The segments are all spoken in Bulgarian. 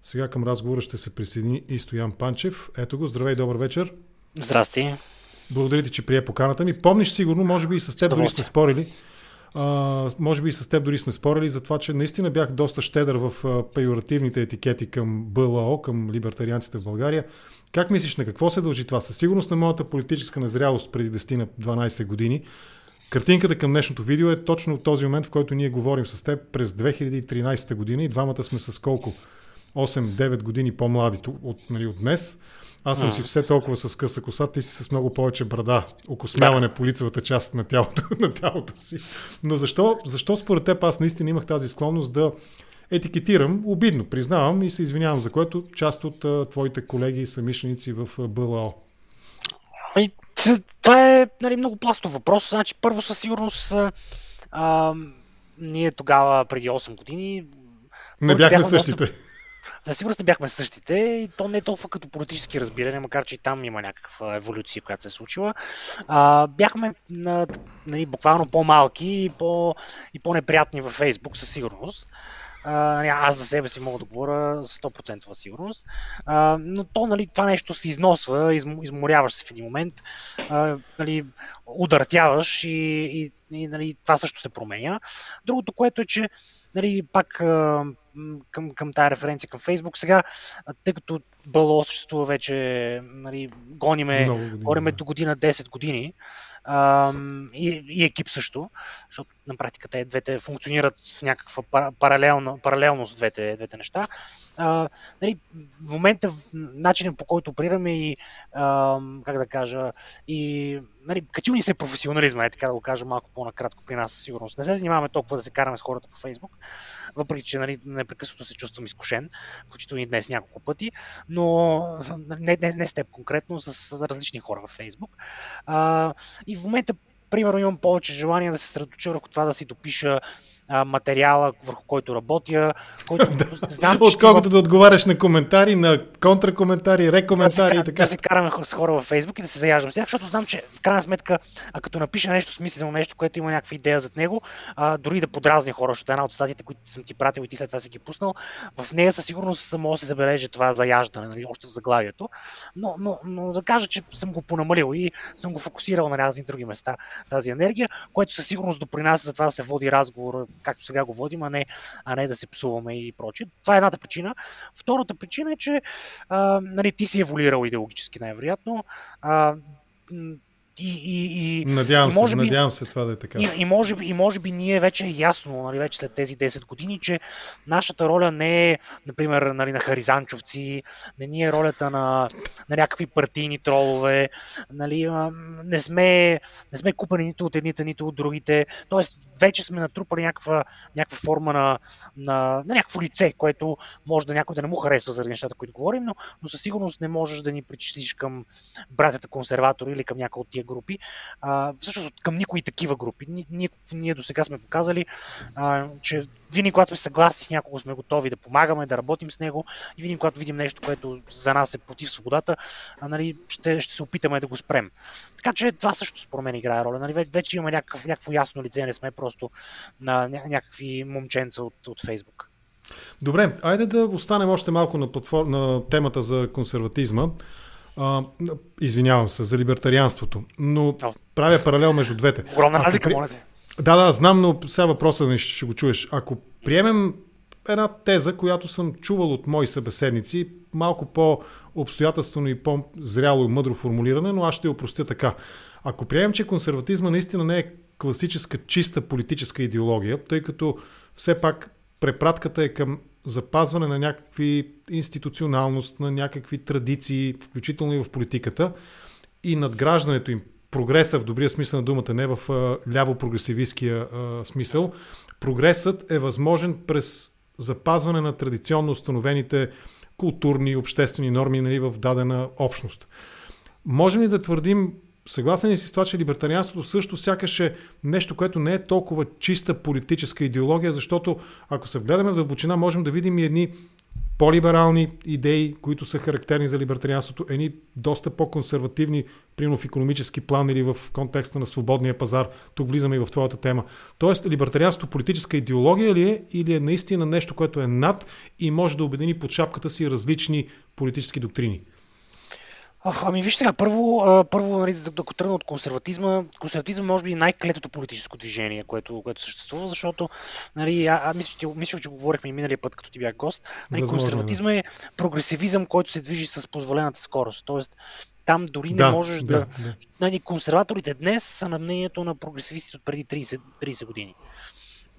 Сега към разговора ще се присъедини и Стоян Панчев. Ето го, здравей, добър вечер. Здрасти. Благодаря ти, че прие поканата ми. Помниш сигурно, може би и с теб дори сме спорили. А, може би и с теб дори сме спорили за това, че наистина бях доста щедър в пейоративните етикети към БЛО, към либертарианците в България. Как мислиш, на какво се дължи това? Със сигурност на моята политическа незрялост преди 10-12 години. Картинката към днешното видео е точно от този момент, в който ние говорим с теб през 2013 година и двамата сме с колко? 8-9 години по-млади от, нали, от днес. Аз съм си все толкова с къса коса, ти си с много повече брада, окосмяване да. по лицевата част на тялото, на тялото си. Но защо, защо според теб аз наистина имах тази склонност да етикетирам, обидно, признавам и се извинявам за което част от а, твоите колеги и самишленици в а, БЛО? Ами, това е нали, много пластов въпрос. Значи, първо със сигурност а, ние тогава, преди 8 години, не бяхме същите. Доста за сигурност не бяхме същите и то не е толкова като политически разбиране, макар че и там има някаква еволюция, която се е случила. А, бяхме на, нали, буквално по-малки и, по, и по-неприятни във Фейсбук със сигурност. Uh, аз за себе си мога да говоря с 100% сигурност. Uh, но то, нали, това нещо се износва, изм, изморяваш се в един момент, uh, нали, удъртяваш и, и, и нали, това също се променя. Другото, което е, че нали, пак към, към тази референция към Фейсбук. Сега, тъй като Бъло съществува вече, нали, гониме, гориме до година 10 години и, и екип също, защото на практика те двете функционират в някаква паралелна, паралелност двете, двете неща. А, нали, в момента начинът по който оперираме и а, как да кажа и нали, качил ни се професионализма, е така да го кажа малко по-накратко при нас със сигурност. Не се занимаваме толкова да се караме с хората по Фейсбук, въпреки че нали, непрекъснато се чувствам изкушен, включително и днес няколко пъти, но не, не, не с теб конкретно, с различни хора във Фейсбук. А, и в момента примерно имам повече желание да се средоточа върху това да си допиша а, материала, върху който работя, който знам, Отколкото да отговаряш на коментари, на контракоментари, рекоментари да и така. Да се караме с хора във Фейсбук и да се заяждам с тях, защото знам, че в крайна сметка, а като напиша нещо смислено, нещо, което има някаква идея зад него, а, дори да подразни хора, защото една от статите, които съм ти пратил и ти след това си ги пуснал, в нея със сигурност само се забележи това заяждане, нали, още в заглавието. Но, но, но да кажа, че съм го понамалил и съм го фокусирал на разни други места тази енергия, което със сигурност допринася за това да се води разговор както сега го водим, а не, а не да се псуваме и прочие. Това е едната причина. Втората причина е, че а, нали, ти си еволюирал идеологически най-вероятно. А, и, и, и, надявам, и може се, би, надявам се това да е така. И, и, може, би, и може би ние вече е ясно, нали, вече след тези 10 години, че нашата роля не е, например, нали, на харизанчовци, не ни е ролята на, на някакви партийни тролове, нали, не, сме, не сме купени нито от едните, нито от другите. Тоест, вече сме натрупали някаква, някаква форма на, на, на някакво лице, което може да някой да не му харесва заради нещата, които говорим, но, но със сигурност не можеш да ни причислиш към братята консерватори или към някой от тия групи. А, всъщност към никои такива групи. Ние, ние до сега сме показали, а, че винаги, когато сме съгласни с някого, сме готови да помагаме, да работим с него и винаги, когато видим нещо, което за нас е против свободата, а, нали, ще, ще се опитаме да го спрем. Така че това също според мен играе роля. Нали, вече имаме някакъв, някакво ясно лице, не сме просто на някакви момченца от, от Фейсбук. Добре, айде да останем още малко на, платформ... на темата за консерватизма. А, извинявам се, за либертарианството, но правя паралел между двете. Огромна разлика, при... Да, да, знам, но сега въпросът не ще го чуеш. Ако приемем една теза, която съм чувал от мои събеседници, малко по-обстоятелствено и по-зряло и мъдро формулиране, но аз ще я опростя така. Ако приемем, че консерватизма наистина не е класическа чиста политическа идеология, тъй като все пак препратката е към запазване на някакви институционалност, на някакви традиции, включително и в политиката и надграждането им, прогреса в добрия смисъл на думата, не в ляво-прогресивистския смисъл. Прогресът е възможен през запазване на традиционно установените културни обществени норми нали, в дадена общност. Можем ли да твърдим Съгласен ли си с това, че либертарианството също сякаш е нещо, което не е толкова чиста политическа идеология, защото ако се вгледаме в дълбочина, можем да видим и едни по-либерални идеи, които са характерни за либертарианството, едни доста по-консервативни, примерно в економически план или в контекста на свободния пазар. Тук влизаме и в твоята тема. Тоест, либертарианството политическа идеология ли е или е наистина нещо, което е над и може да обедини под шапката си различни политически доктрини? Ами вижте сега, първо, първо нали, ако тръгна от консерватизма, консерватизма може би е най-клетото политическо движение, което, което съществува, защото нали, а, а мисля, че, мисля, че говорихме и миналия път, като ти бях гост. Нали, консерватизма е прогресивизъм, който се движи с позволената скорост. Тоест, там дори да, не можеш да. да, да. Нали, консерваторите днес са на мнението на прогресивистите от преди 30, 30 години.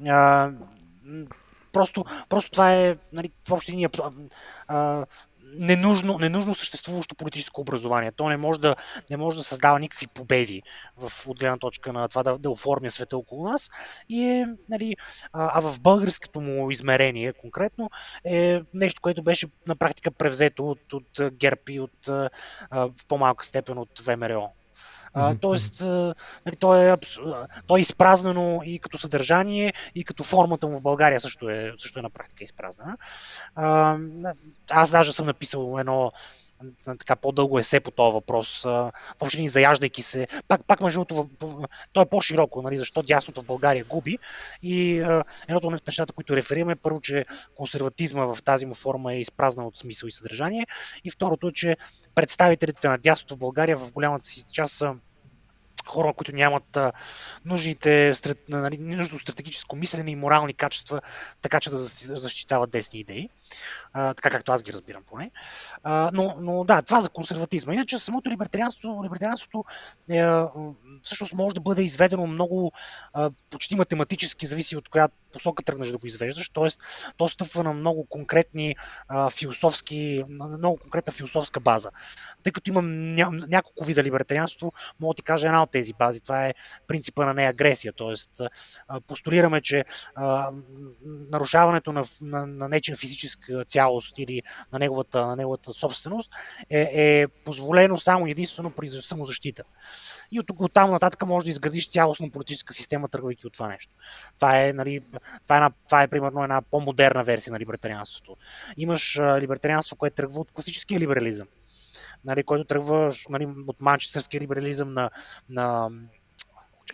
А, просто, просто това е нали, в общи линии ненужно, ненужно съществуващо политическо образование. То не може да, не може да създава никакви победи в отгледна точка на това да, да оформя света около нас. И е, нали, а, а в българското му измерение конкретно е нещо, което беше на практика превзето от, от ГЕРБ и от, а, в по-малка степен от ВМРО. А, тоест, нали, то, е, то е изпразнено и като съдържание, и като формата му в България също е, също е на практика изпразнена. А, аз даже съм написал едно така по-дълго есе по този въпрос, въобще ни заяждайки се. Пак, пак между другото, то е по-широко, нали, защо дясното в България губи. И едното от нещата, които реферираме, първо, че консерватизма в тази му форма е изпразнен от смисъл и съдържание. И второто е, че представителите на дясното в България в голямата си част са хора, които нямат нужните, нали, нужно стратегическо мислене и морални качества, така че да защитават десни идеи така както аз ги разбирам поне. А, но, но да, това за консерватизма. Иначе самото либертарианство, либертарианството е, всъщност може да бъде изведено много а, почти математически, зависи от коя посока тръгнеш да го извеждаш. Тоест, то стъпва на много конкретни а, философски, много конкретна философска база. Тъй като имам ня, няколко вида либертарианство, мога да ти кажа една от тези бази. Това е принципа на неагресия. А, постулираме, че а, нарушаването на, на, на нечен физическа цялост цялост или на неговата, на неговата собственост е, е позволено само единствено при самозащита. И от, от там нататък може да изградиш цялостна политическа система, тръгвайки от това нещо. Това е, нали, това е, една, това е примерно една по-модерна версия на либертарианството. Имаш а, либертарианство, което тръгва от класическия либерализъм, нали, който тръгва нали, от манчестърския либерализъм на, на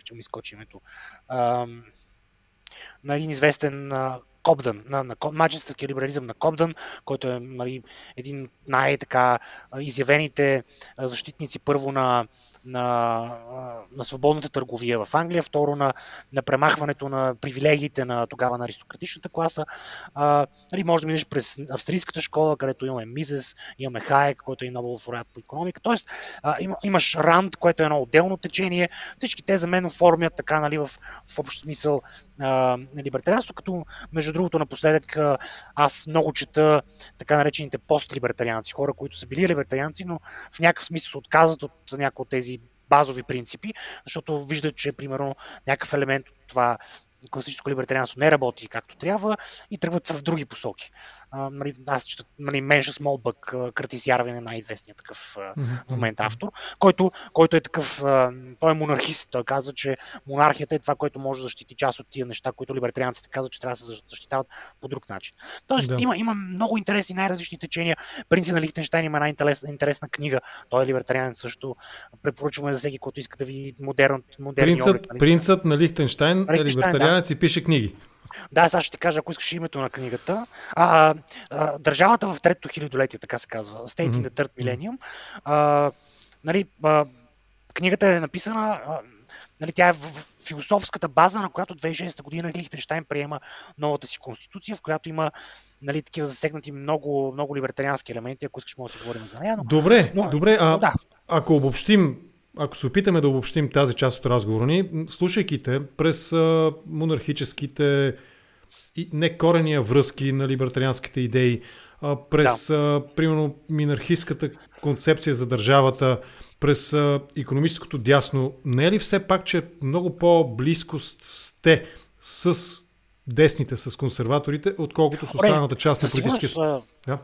че ми скочи името, на един известен Кобдън, на, на мачинския либерализъм на Кобдън, който е нали, един от най-така изявените защитници първо на, на, на свободната търговия в Англия, второ на, на премахването на привилегиите на тогава на аристократичната класа. А, нали, може да минеш през австрийската школа, където имаме Мизес, имаме Хайек, който е много лауреат по економика. Тоест, а, има, имаш Ранд, което е едно отделно течение. Всички те за мен оформят така, нали, в, в общ смисъл на либертарианство, като между другото напоследък аз много чета така наречените постлибертарианци, хора, които са били либертарианци, но в някакъв смисъл се отказват от някои от тези базови принципи, защото виждат, че примерно някакъв елемент от това класическо либертарианство не работи както трябва и тръгват в други посоки. А, нали, аз чета нали, Менша Смолбък, Къртис Ярвин е най-известният такъв в момента автор, който, който е такъв, той е монархист. Той казва, че монархията е това, което може да защити част от тия неща, които либертарианците казват, че трябва да се защитават по друг начин. Тоест, да. има, има много интересни, най-различни течения. Принцип на Лихтенштайн има една интересна, интересна книга. Той е либертарианец също. Препоръчваме за всеки, който иска да види модерн, модерни принцът, обред, нали? принцът на Лихтенштайн, е либертарианец да. и пише книги. Да, сега ще ти кажа, ако искаш името на книгата. А, а, държавата в третото хилядолетие, така се казва. State mm-hmm. in the Third Millennium. А, нали, а, книгата е написана, а, нали, тя е в философската база, на която 2006 година Лихтенштайн приема новата си конституция, в която има нали, такива засегнати много, много либертариански елементи, ако искаш може да си говорим за нея. Но, добре, но, добре, а да. ако обобщим ако се опитаме да обобщим тази част от разговора ни, слушайки те през а, монархическите и некорения връзки на либертарианските идеи, а, през, да. а, примерно, минархистската концепция за държавата, през а, економическото дясно, не е ли все пак, че много по-близко сте с десните, с консерваторите, отколкото с останалата част на политическия... Да?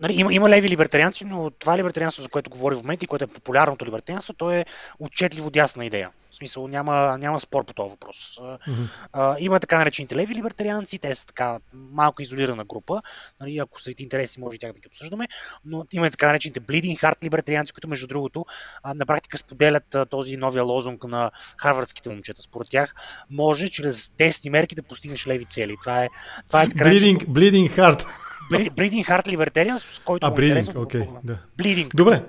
Нали, има, има леви либертарианци, но това либертарианство, за което говори в момента и което е популярното либертарианство, то е отчетливо дясна идея. В смисъл, няма, няма спор по този въпрос. Mm-hmm. А, има така наречените леви либертарианци, те са така малко изолирана група. Нали, ако са интересни, може и тях да ги обсъждаме. Но има така наречените bleeding heart либертарианци, които между другото а, на практика споделят а, този новия лозунг на харвардските момчета. Според тях може чрез тестни мерки да постигнеш леви цели. Това е, това е така bleeding, bleeding heart. Bleeding Heart Libertarians, който а, okay, да. Bleeding, Добре,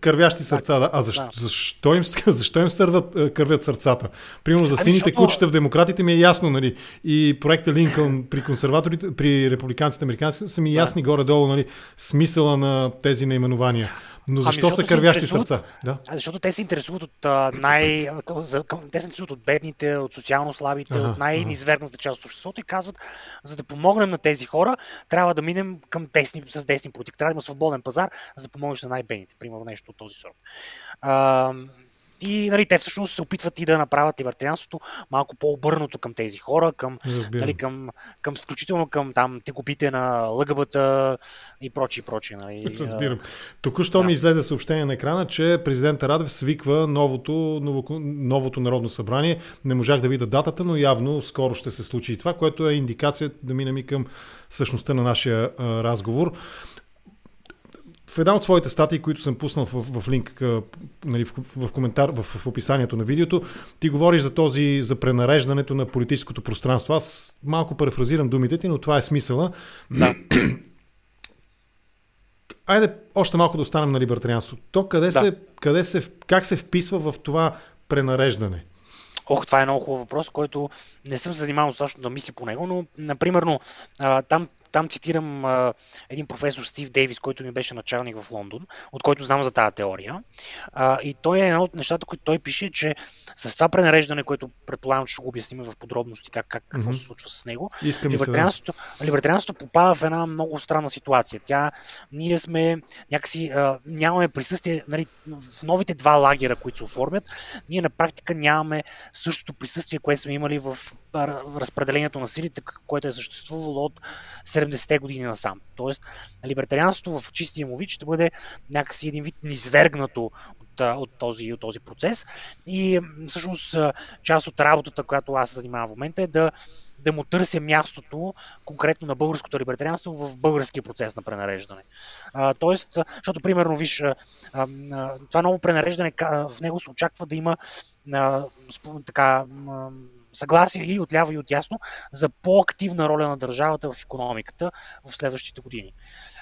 кървящи сърца, да. А защо, да. защо, им, защо им сърват, е, кървят сърцата? Примерно за ами, сините защото... кучета в демократите ми е ясно, нали? И проекта Линкълн при консерваторите, при републиканците американците са ми ясни да. горе-долу, нали? Смисъла на тези наименования. Но ами, защо ами, са кървящи сърца? Да. Защото те се интересуват от най... те се интересуват от бедните, от социално слабите, ага, от най-низвергната част от обществото и казват, за да помогнем на тези хора, трябва да минем към десни, с десни политики. Трябва да има свободен пазар, за да помогнеш на най-бедните. Примерно нещо от този сорт. И нали, те всъщност се опитват и да направят либертарианството малко по-обърнато към тези хора, към, нали, към, към включително към там тегубите на лъгъбата и прочи прочи. Нали. Разбирам. Току-що да. ми излезе съобщение на екрана, че президента Радев свиква новото, ново, новото Народно събрание. Не можах да видя датата, но явно скоро ще се случи и това, което е индикация да минем и към същността на нашия а, разговор в една от своите статии, които съм пуснал в, в линк, нали, в, в коментар, в, в описанието на видеото, ти говориш за този, за пренареждането на политическото пространство. Аз малко префразирам думите ти, но това е смисъла. Да. Айде още малко да останем на либертарианство. То къде, да. се, къде се, как се вписва в това пренареждане? Ох, това е много хубав въпрос, който не съм се занимавал достатъчно да мисля по него, но, например, там там цитирам а, един професор Стив Дейвис, който ми беше началник в Лондон, от който знам за тази теория. А, и той е едно от нещата, които той пише, че с това пренареждане, което предполагам, че ще го обясним в подробности как, как какво mm-hmm. се случва с него, либертарианството, да. либертарианството попада в една много странна ситуация. Тя, ние сме някакси, а, нямаме присъствие, нали, в новите два лагера, които се оформят, ние на практика нямаме същото присъствие, което сме имали в разпределението на силите, което е съществувало от 70-те години насам. Тоест, либертарианството в чистия му вид ще бъде някакси един вид низвергнато от, от, този, от този процес. И всъщност част от работата, която аз се занимавам в момента е да да му търся мястото конкретно на българското либертарианство в българския процес на пренареждане. А, тоест, защото примерно, виж, а, а, това ново пренареждане, в него се очаква да има а, така съгласие и отляво и отясно за по-активна роля на държавата в економиката в следващите години.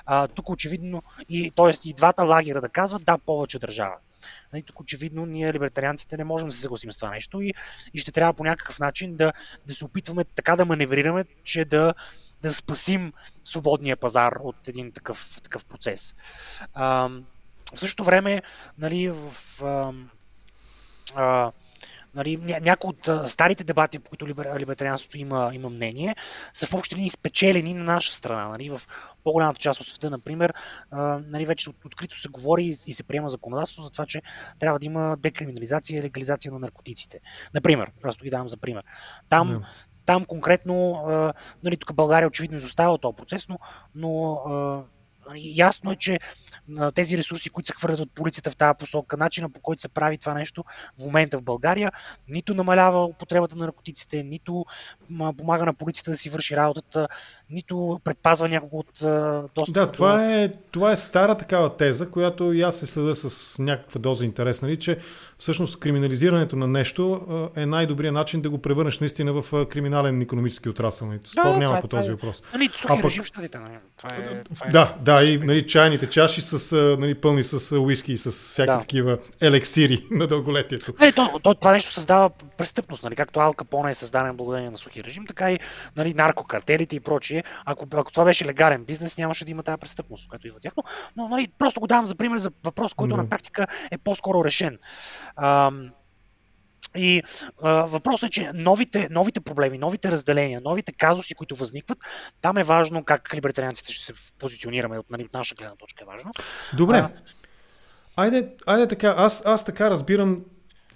А, тук очевидно, и, т.е. и двата лагера да казват да, повече държава. Нали, тук очевидно ние, либертарианците, не можем да се съгласим с това нещо и, и ще трябва по някакъв начин да, да се опитваме така да маневрираме, че да, да спасим свободния пазар от един такъв, такъв процес. А, в същото време, нали, в, а, а, Нали, някои от старите дебати, по които либертарианството има, има мнение, са в общи линии спечелени на наша страна. Нали, в по-голямата част от света, например, нали, вече открито се говори и се приема законодателство за това, че трябва да има декриминализация и легализация на наркотиците. Например, просто ги давам за пример. Там, yeah. там конкретно, нали, тук България очевидно изостава от този процес, но, но ясно е, че тези ресурси, които се хвърлят от полицията в тази посока, начина по който се прави това нещо в момента в България, нито намалява употребата на наркотиците, нито помага на полицията да си върши работата, нито предпазва някого от достъп. Да, това е, това е стара такава теза, която и аз се следа с някаква доза интерес, нали, че всъщност криминализирането на нещо е най-добрият начин да го превърнеш наистина в криминален економически отрасъл. Нали. Спор да, няма това, по този е, въпрос. Нали, а пък... режим, щатите, нали. това е, това е... Да, да, и нали, чайните чаши с, нали, пълни с уиски и с всяки да. такива елексири на дълголетието. Нали, то, то, това нещо създава престъпност, нали, както Ал Капона е създаден благодарение на сухи режим, така и нали, наркокартелите и прочие. Ако, ако това беше легален бизнес, нямаше да има тази престъпност, която идва тяхно. Но нали, просто го давам за пример за въпрос, който да. на практика е по-скоро решен. А, и а, въпросът е, че новите, новите проблеми, новите разделения, новите казуси, които възникват, там е важно как либертарианците ще се позиционираме от, нали, от наша гледна точка е важно. Добре. А, айде, айде така, аз, аз така разбирам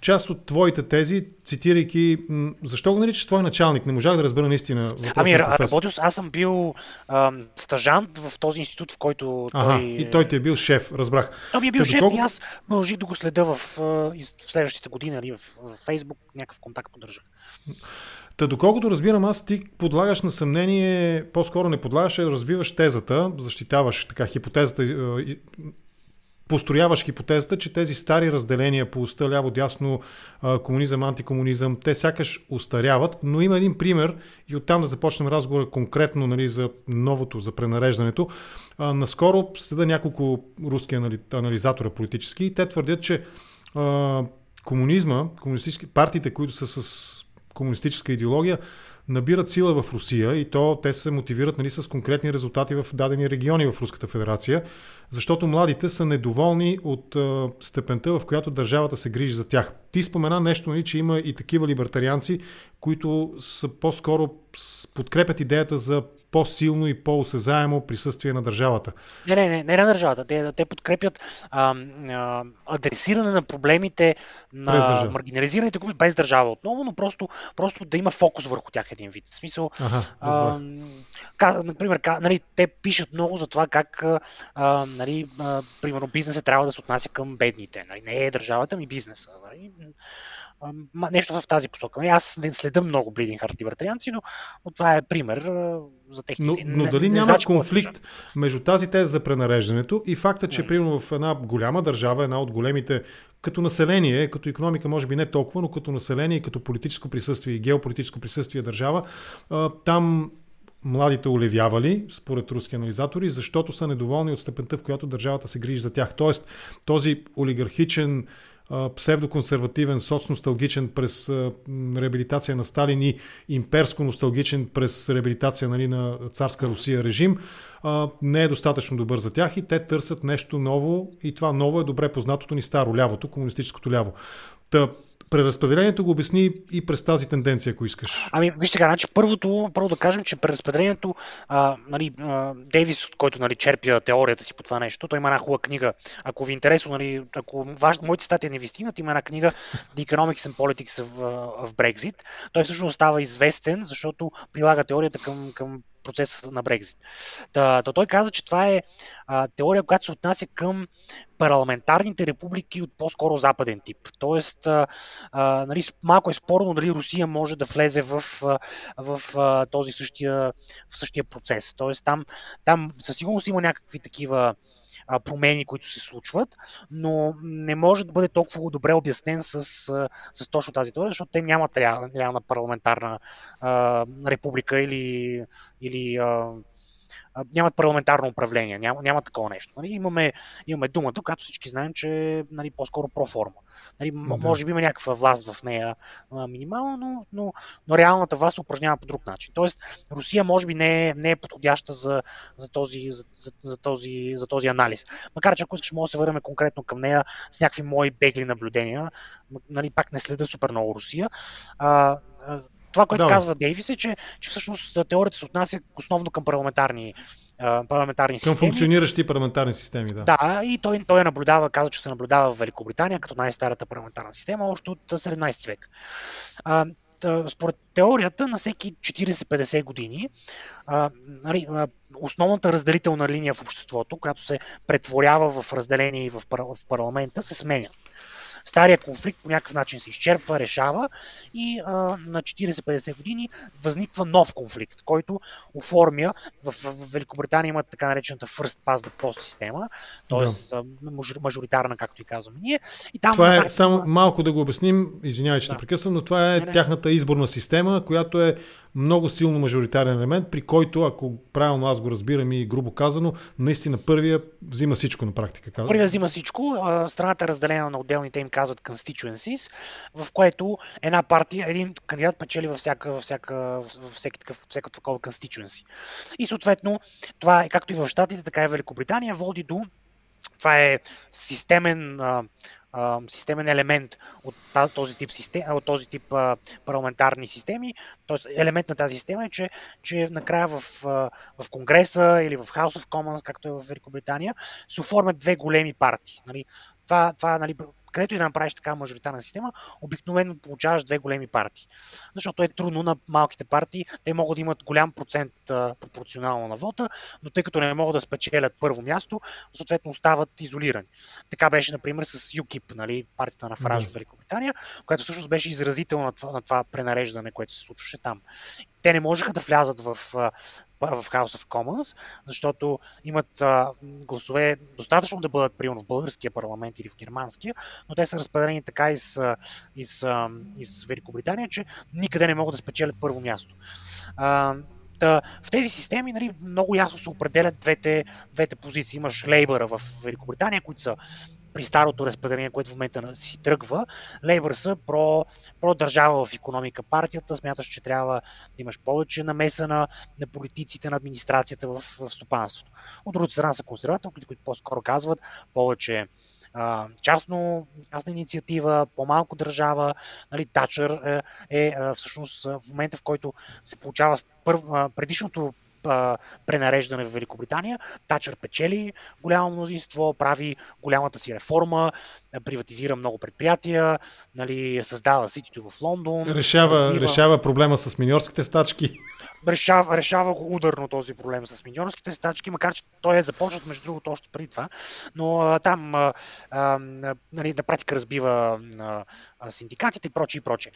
част от твоите тези, цитирайки, защо го наричаш твой началник? Не можах да разбера наистина. Ами, работил, аз съм бил ам, стажант в този институт, в който ага, той... И той ти е бил шеф, разбрах. Той ми е бил Та, шеф доколко... и аз можих да го следа в, в следващите години, нали, в, в Фейсбук, някакъв контакт поддържах. Та доколкото разбирам аз, ти подлагаш на съмнение, по-скоро не подлагаш, а развиваш тезата, защитаваш така хипотезата, построяваш хипотезата, че тези стари разделения по уста, ляво, дясно, комунизъм, антикомунизъм, те сякаш устаряват, но има един пример и оттам да започнем разговора конкретно нали, за новото, за пренареждането. Наскоро следа няколко руски анализатора политически и те твърдят, че комунизма, партиите, които са с комунистическа идеология, набират сила в Русия и то те се мотивират нали, с конкретни резултати в дадени региони в Руската федерация, защото младите са недоволни от а, степента, в която държавата се грижи за тях. Ти спомена нещо, нали, че има и такива либертарианци, които са по-скоро подкрепят идеята за по-силно и по-осезаемо присъствие на държавата. Не, не, не, не на държавата. Те, те подкрепят а, а, адресиране на проблемите на маргинализираните групи без държава отново, но просто, просто да има фокус върху тях един вид. В смисъл, ага, а, ка, например, ка, нали, те пишат много за това как а, нали, а, примерно бизнесът трябва да се отнася към бедните. Нали, не е държавата, ми бизнеса. Нали нещо в тази посока. Нали, аз не следам много Bleeding Heart либертарианци, но, но това е пример за техните. Но, но дали не, няма не конфликт между тази теза за пренареждането и факта, че примерно в една голяма държава, една от големите като население, като економика, може би не толкова, но като население, като политическо присъствие и геополитическо присъствие държава, там младите олевявали, според руски анализатори, защото са недоволни от степента, в която държавата се грижи за тях. Тоест, този олигархичен псевдоконсервативен, соцносталгичен през реабилитация на Сталин и имперско-носталгичен през реабилитация нали, на царска Русия режим, не е достатъчно добър за тях и те търсят нещо ново и това ново е добре познатото ни старо лявото, комунистическото ляво. Та, преразпределението го обясни и през тази тенденция, ако искаш. Ами, вижте така, значи, първото, първо да кажем, че преразпределението, а, нали, а, Дейвис, от който нали, черпя теорията си по това нещо, той има една хубава книга. Ако ви е интересно, нали, ако ваш, моите статии не ви стигнат, има една книга The Economics and Politics of, of Brexit. Той всъщност става известен, защото прилага теорията към, към процеса на Брекзит. Та, та той каза, че това е а, теория, която се отнася към парламентарните републики от по-скоро западен тип. Тоест, а, а, нали, малко е спорно дали Русия може да влезе в, в, в този същия, в същия процес. Тоест, там, там със сигурност има някакви такива промени, които се случват, но не може да бъде толкова добре обяснен с, с точно тази теория, защото те нямат реална парламентарна а, република или, или а, нямат парламентарно управление, няма, няма такова нещо. Нали? Имаме, имаме думата, която всички знаем, че е нали, по-скоро проформа. Нали, да. Може би има някаква власт в нея минимална, но, но, но реалната власт се упражнява по друг начин. Тоест, Русия може би не е, не е подходяща за, за, този, за, за, за, този, за този анализ. Макар че ако искаш, може да се върнем конкретно към нея с някакви мои бегли наблюдения. Нали, пак не следа супер много Русия. А, това, което да, казва Дейвис е, че, че всъщност теорията се отнася основно към парламентарни парламентарни към системи. Към функциониращи парламентарни системи, да. Да, и той, той наблюдава, каза, че се наблюдава в Великобритания като най-старата парламентарна система още от 17 век. А, според теорията на всеки 40-50 години а, нали, основната разделителна линия в обществото, която се претворява в разделение пар, в парламента, се сменя стария конфликт по някакъв начин се изчерпва, решава и а, на 40-50 години възниква нов конфликт, който оформя, в, в Великобритания има така наречената First Past the Post система, т.е. Да. мажоритарна, както и казваме ние. И там това е, само малко да го обясним, извинявай, че да. те прекъсвам, но това е не, не. тяхната изборна система, която е много силно мажоритарен елемент, при който, ако правилно аз го разбирам и грубо казано, наистина първия взима всичко на практика. Казвам. Първия взима всичко, страната е разделена на отделните им казват constituencies, в което една партия, един кандидат печели във всяка, във всяка, във всеки такъв, всяка такова constituency. И съответно, това е както и в Штатите, така и в Великобритания, води до това е системен системен елемент от този тип, систем, от този тип а, парламентарни системи. Тоест, елемент на тази система е, че, че накрая в, в Конгреса или в House of Commons, както е в Великобритания, се оформят две големи партии. Нали? Това, това нали, където и да направиш така мажоритарна система, обикновено получаваш две големи партии. Защото е трудно на малките партии, те могат да имат голям процент пропорционално на вота, но тъй като не могат да спечелят първо място, съответно остават изолирани. Така беше, например, с UKIP, нали, партията на Фараж в Великобритания, която всъщност беше изразителна на това, на това пренареждане, което се случваше там. Те не можеха да влязат в, в House of Commons, защото имат а, гласове достатъчно да бъдат, примерно, в българския парламент или в германския, но те са разпределени така и с, и с, и с Великобритания, че никъде не могат да спечелят първо място. А, Та, в тези системи нали, много ясно се определят двете, двете позиции. Имаш Лейбъра в Великобритания, които са при старото разпределение, което в момента си тръгва, Лейбър са про, про държава в економика партията, смяташ, че трябва да имаш повече намеса на, на политиците, на администрацията в, в стопанството. От другата страна са консерваторите, които по-скоро казват повече частно, частна инициатива, по-малко държава. Нали, Тачър е, е всъщност в момента, в който се получава първ, предишното пренареждане в Великобритания. Тачър печели голямо мнозинство, прави голямата си реформа, приватизира много предприятия, нали, създава ситито в Лондон. Решава, разбива... решава проблема с миньорските стачки решава, решава ударно този проблем с миньорските стачки, макар че той е започнат, между другото, още преди това, но а, там а, а, нали, на практика разбива а, синдикатите и прочее и прочее.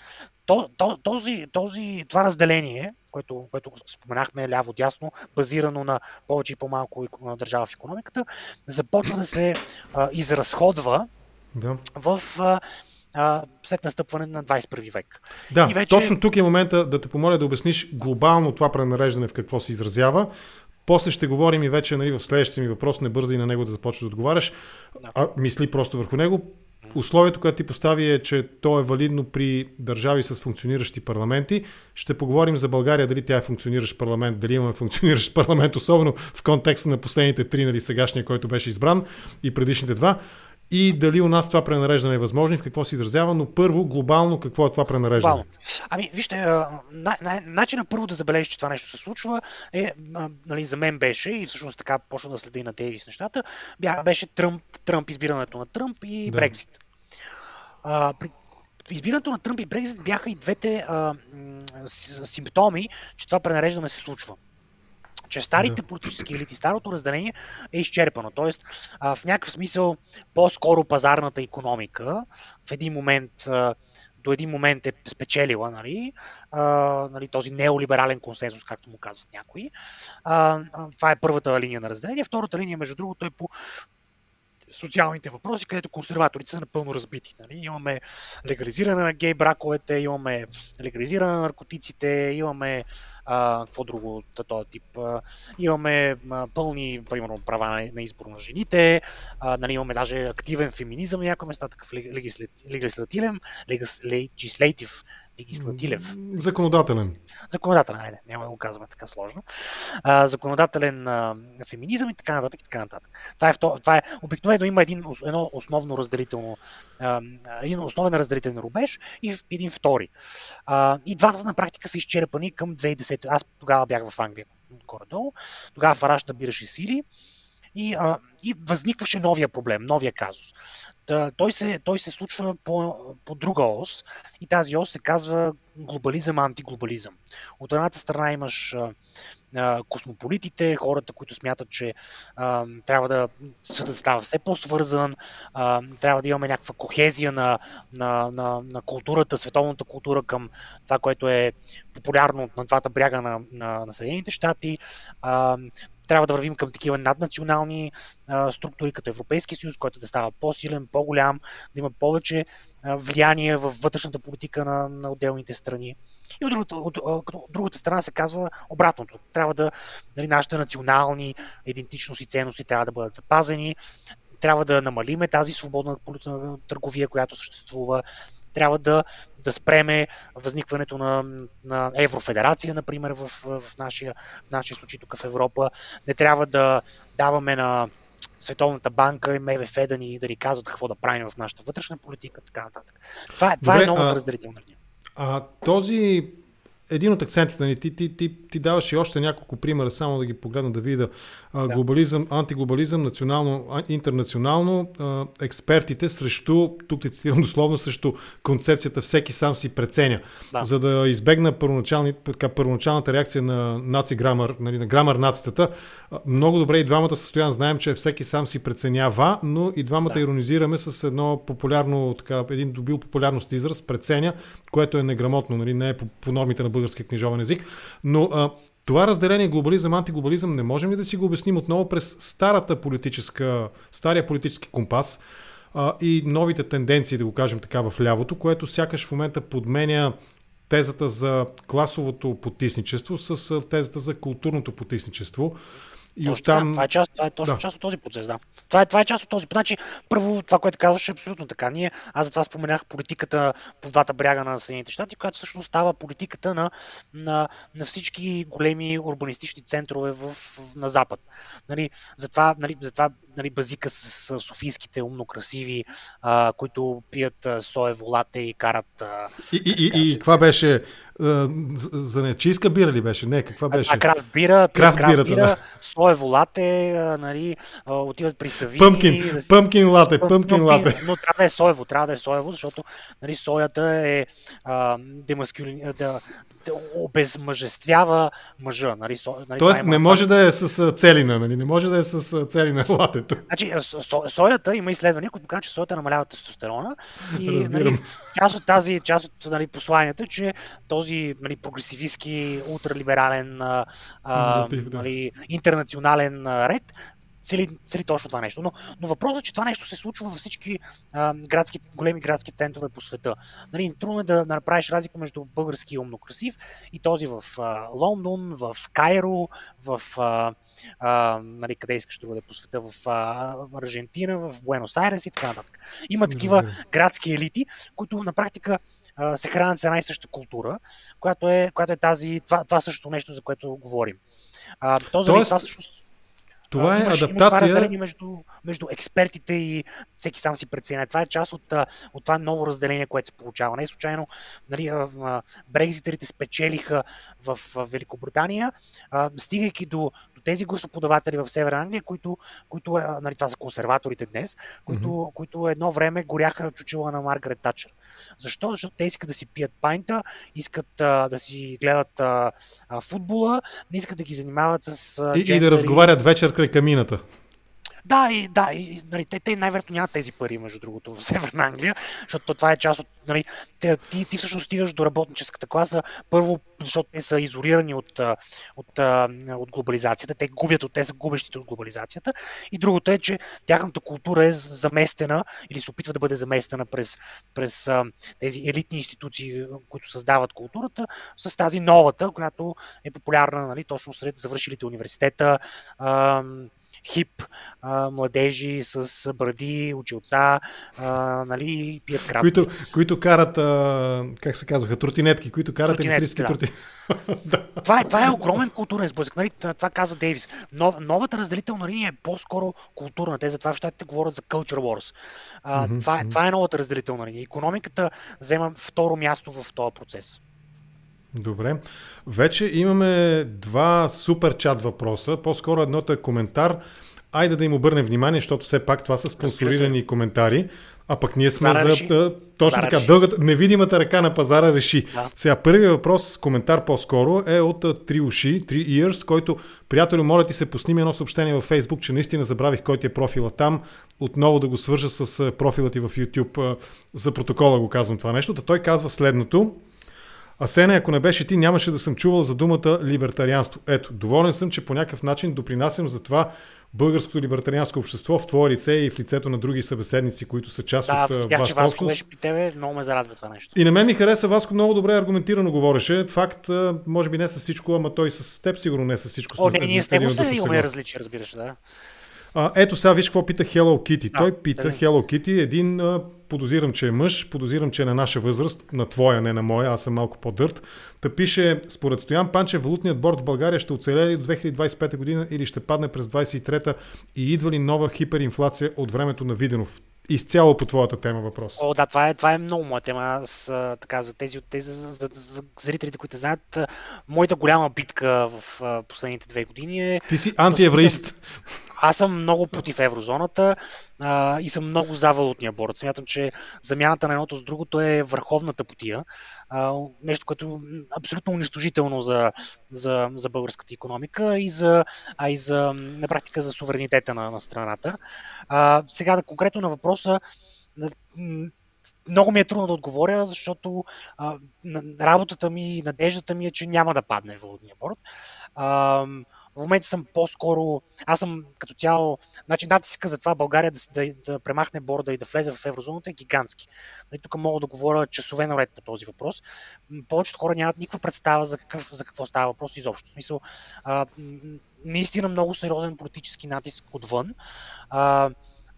То, то, този, този, това разделение, което, което споменахме ляво-дясно, базирано на повече и по-малко държава в економиката, започва да се а, изразходва да. в а, а, след настъпване на 21 век. Да, и вече... точно тук е момента да те помоля да обясниш глобално това пренареждане в какво се изразява. После ще говорим и вече нали, в следващия ми въпрос, не бързи на него да започваш да отговаряш, да. а мисли просто върху него. Условието, което ти постави е, че то е валидно при държави с функциониращи парламенти. Ще поговорим за България, дали тя е функциониращ парламент, дали имаме функциониращ парламент, особено в контекста на последните три, нали, сегашния, който беше избран и предишните два и дали у нас това пренареждане е възможно и в какво се изразява, но първо глобално какво е това пренареждане? Глобално. Ами, вижте, на, на, начинът първо да забележиш, че това нещо се случва е, нали, за мен беше и всъщност така почна да следи на Дейвис нещата, бя, беше Тръмп, Тръмп, избирането на Тръмп и да. Брекзит. А, при избирането на Тръмп и Брекзит бяха и двете а, симптоми, че това пренареждане се случва че старите да. политически елити, старото разделение е изчерпано. Тоест, а, в някакъв смисъл, по-скоро пазарната економика в един момент а, до един момент е спечелила нали, а, нали, този неолиберален консенсус, както му казват някои. А, това е първата линия на разделение. Втората линия, между другото, е по социалните въпроси, където консерваторите са напълно разбити. Нали? Имаме легализиране на гей браковете, имаме легализиране на наркотиците, имаме а, какво друго този тип. А, имаме а, пълни, примерно, права на, на избор на жените, а, нали, имаме даже активен феминизъм на някои места, такъв легислативен, легислатив легислативен. Законодателен. Законодателен, айде, няма да го казваме така сложно. А, законодателен а, феминизъм и така нататък. И така нататък. Това, е, това е обикновено има един, едно основно разделително, а, един основен разделителен рубеж и един втори. А, и двата на практика са изчерпани към 2010. Аз тогава бях в Англия, горе-долу. Тогава Фараш набираше сили и, а, и възникваше новия проблем, новия казус. Та, той, се, той се случва по, по друга ос и тази ос се казва глобализъм, антиглобализъм. От едната страна имаш а, космополитите, хората, които смятат, че а, трябва да съдът става все по-свързан, а, трябва да имаме някаква кохезия на, на, на, на културата, световната култура към това, което е популярно на двата бряга на, на, на Съединените щати. А, трябва да вървим към такива наднационални а, структури, като Европейски съюз, който да става по-силен, по-голям, да има повече а, влияние в вътрешната политика на, на отделните страни. И от другата, от, от, от другата страна се казва обратното. Трябва да, нали, нашите национални идентичност и ценности трябва да бъдат запазени, трябва да намалиме тази свободна търговия, която съществува, трябва да, да спреме възникването на, на Еврофедерация, например, в, в, нашия, в нашия случай тук в Европа. Не трябва да даваме на Световната банка и МВФ да ни, да ни казват какво да правим в нашата вътрешна политика, така нататък. Това, това е Добре, е новата разделителна линия. А този един от акцентите, нали, ти, ти, ти, ти даваш и още няколко примера, само да ги погледна да видя. Да. Глобализъм, антиглобализъм, национално, интернационално, експертите срещу, тук те цитирам дословно, срещу концепцията всеки сам си преценя. Да. За да избегна така, първоначалната реакция на наци грамър, нали, на грамър нацитата, много добре и двамата състоян знаем, че всеки сам си преценява, но и двамата да. иронизираме с едно популярно, така, един добил популярност израз, преценя, което е неграмотно, нали, не е по, по нормите на българския книжовен език. Но а, това разделение глобализъм, антиглобализъм не можем ли да си го обясним отново през старата политическа, стария политически компас а, и новите тенденции, да го кажем така, в лявото, което сякаш в момента подменя тезата за класовото потисничество с тезата за културното потисничество. И точно оттам... така, това е, част, това е точно да. част от този процес, да. Това е, това е част от този. Значи, първо, това, което казваш е абсолютно така. Ние, аз затова споменах политиката по двата бряга на Съединените щати, която всъщност става политиката на, на, на всички големи урбанистични центрове в, на Запад. Нали, затова, нали, затова нали, базика с, с софийските умно красиви, а, които пият а, соево лате и карат... А, и, и, и, и каква беше за нечийска бира ли беше? Не, каква беше? А, крафт бира, крафт, крафт бира, да. соево лате, нали, отиват при Сави. Пъмкин, да си... пъмкин лате, пъмкин лате. Но трябва да е соево, трябва да е соево, защото нали, соята е а, демаскюли... да, обезмъжествява мъжа. Нали, со, нали, Тоест не може да е с целина, нали? не може да е с целина латето. Значи, со, соята има изследвания, които показват, че соята намалява тестостерона и нали, част от тази, част от нали, посланието е, че този нали, прогресивистски, ултралиберален, а, Наратив, да. нали, интернационален ред цели, цели точно това нещо. Но, но въпросът е, че това нещо се случва във всички а, градски, големи градски центрове по света. Нали, трудно е да, направиш разлика между български умно красив и този в а, Лондон, в Кайро, в а, а, нали, къде искаш друга да по света, в а, Аржентина, в Буенос Айрес и така нататък. Има такива градски елити, които на практика се хранят с една и съща култура, която е, която е тази, това, това същото нещо, за което говорим. А, този, Тоест... това всъщност това е имаш, адаптация. Имаш разделение между, между експертите и всеки сам си преценя. Това е част от, от това ново разделение, което се получава. Не случайно нали, брекзитерите спечелиха в, Великобритания, стигайки до, до тези гласоподаватели в Северна Англия, които, които нали, това са консерваторите днес, които, mm-hmm. които едно време горяха чучела на Маргарет Тачър. Защо? Защото те искат да си пият пайнта, искат а, да си гледат а, а, футбола, не искат да ги занимават с. А, и, и да разговарят вечер край камината. Да, и, да, и, нали, те, те най-вероятно нямат тези пари, между другото, в Северна Англия, защото това е част от. Нали, те, ти, ти всъщност стигаш до работническата класа, първо, защото те са изолирани от, от, от, глобализацията, те губят от, те са губещите от глобализацията. И другото е, че тяхната култура е заместена или се опитва да бъде заместена през, през тези елитни институции, които създават културата, с тази новата, която е популярна нали, точно сред завършилите университета хип а, младежи с бради, училца, а, нали, пият крапки. Които, които карат, а, как се казваха, тротинетки, които карат електрически да. тротинетки. това, е, това е огромен културен сблъсък. Нали, това казва Дейвис. Нов, новата разделителна линия е по-скоро културна. Те затова в щатите говорят за culture wars. А, mm-hmm. това, това е новата разделителна линия. Економиката взема второ място в този процес. Добре. Вече имаме два супер чат въпроса. По-скоро едното е коментар. Айде да им обърнем внимание, защото все пак това са спонсорирани коментари. А пък ние сме за... Реши. Точно пазара така, реши. дългата, невидимата ръка на пазара реши. Да. Сега, първият въпрос, коментар по-скоро, е от Три уши, Три Ears, който, приятели, моля ти се, посними едно съобщение във Facebook, че наистина забравих кой ти е профила там. Отново да го свържа с профила ти в YouTube. За протокола го казвам това нещо. Та той казва следното. Асене, ако не беше ти, нямаше да съм чувал за думата либертарианство. Ето, доволен съм, че по някакъв начин допринасям за това българското либертарианско общество в твое лице и в лицето на други събеседници, които са част да, от вашата че Васко беше при тебе, много ме зарадва това нещо. И на мен ми хареса, Васко много добре аргументирано говореше. Факт, може би не с всичко, ама той с теб сигурно не с всичко. О, не, ние с него се имаме различия, разбираш, да. А, ето сега виж какво пита Hello Kitty. А, Той пита да Hello Kitty, един а, подозирам, че е мъж, подозирам, че е на наша възраст, на твоя, не на моя, аз съм малко по-дърт. Та пише, според Стоян Панче, валутният борт в България ще оцелее ли до 2025 година или ще падне през 2023 и идва ли нова хиперинфлация от времето на Виденов? изцяло по твоята тема въпрос. О, да, това е, това е много моя тема. Аз, така, за тези от тези, за, за, за зрителите, които знаят, моята голяма битка в последните две години е... Ти си антиевраист. Аз съм много против еврозоната а, и съм много за валутния борт. Смятам, че замяната на едното с другото е върховната потия. А, нещо, което е абсолютно унищожително за, за, за българската економика и за, а и за, на практика за суверенитета на, на страната. А, сега конкретно на въпроса, много ми е трудно да отговоря, защото а, работата ми и надеждата ми е, че няма да падне валутния борт. А, в момента съм по-скоро, аз съм като цяло, значи натиска за това България да, да, да премахне борда и да влезе в еврозоната е гигантски. Нали, тук мога да говоря часове наред по този въпрос. Повечето хора нямат никаква представа за, какъв, за какво става въпрос изобщо. В смисъл, а, наистина много сериозен политически натиск отвън. А,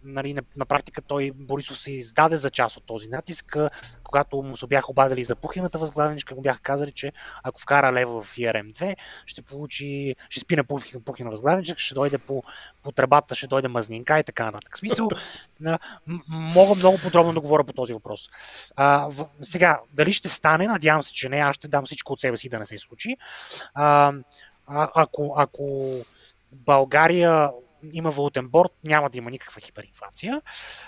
нали, на, на практика той Борисов се издаде за част от този натиск, когато му се бяха обадили за Пухината възглавничка, му бяха казали, че ако вкара лева в ERM2, ще получи, ще спи на Пухина възглавничка, ще дойде по, по тръбата, ще дойде мазнинка и така нататък. Смисъл, на, мога много подробно да говоря по този въпрос. А, в, сега, дали ще стане, надявам се, че не, аз ще дам всичко от себе си да не се случи. А, а, ако, ако България има валутен борт, няма да има никаква хиперинфлация.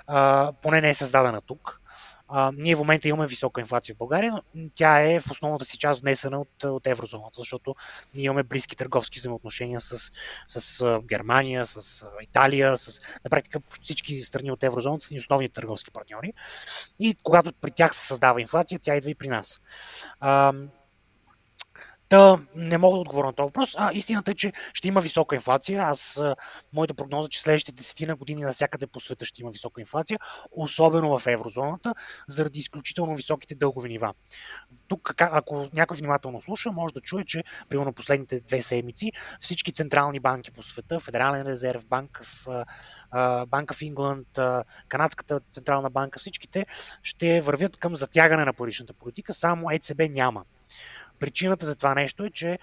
А, поне не е създадена тук. А, ние в момента имаме висока инфлация в България, но тя е в основната си част внесена от, от еврозоната, защото ние имаме близки търговски взаимоотношения с, с Германия, с Италия, с на практика всички страни от еврозоната са ни основни търговски партньори. И когато при тях се създава инфлация, тя идва и при нас. А, Та не мога да отговоря на този въпрос. А, истината е, че ще има висока инфлация. Аз, моята прогноза, е, че следващите десетина години навсякъде по света ще има висока инфлация, особено в еврозоната, заради изключително високите дългови нива. Тук, ако някой внимателно слуша, може да чуе, че примерно последните две седмици всички централни банки по света, Федерален резерв, Банк в, Банка в Ингланд, Канадската централна банка, всичките ще вървят към затягане на паричната политика, само ЕЦБ няма. Причината за това нещо е, че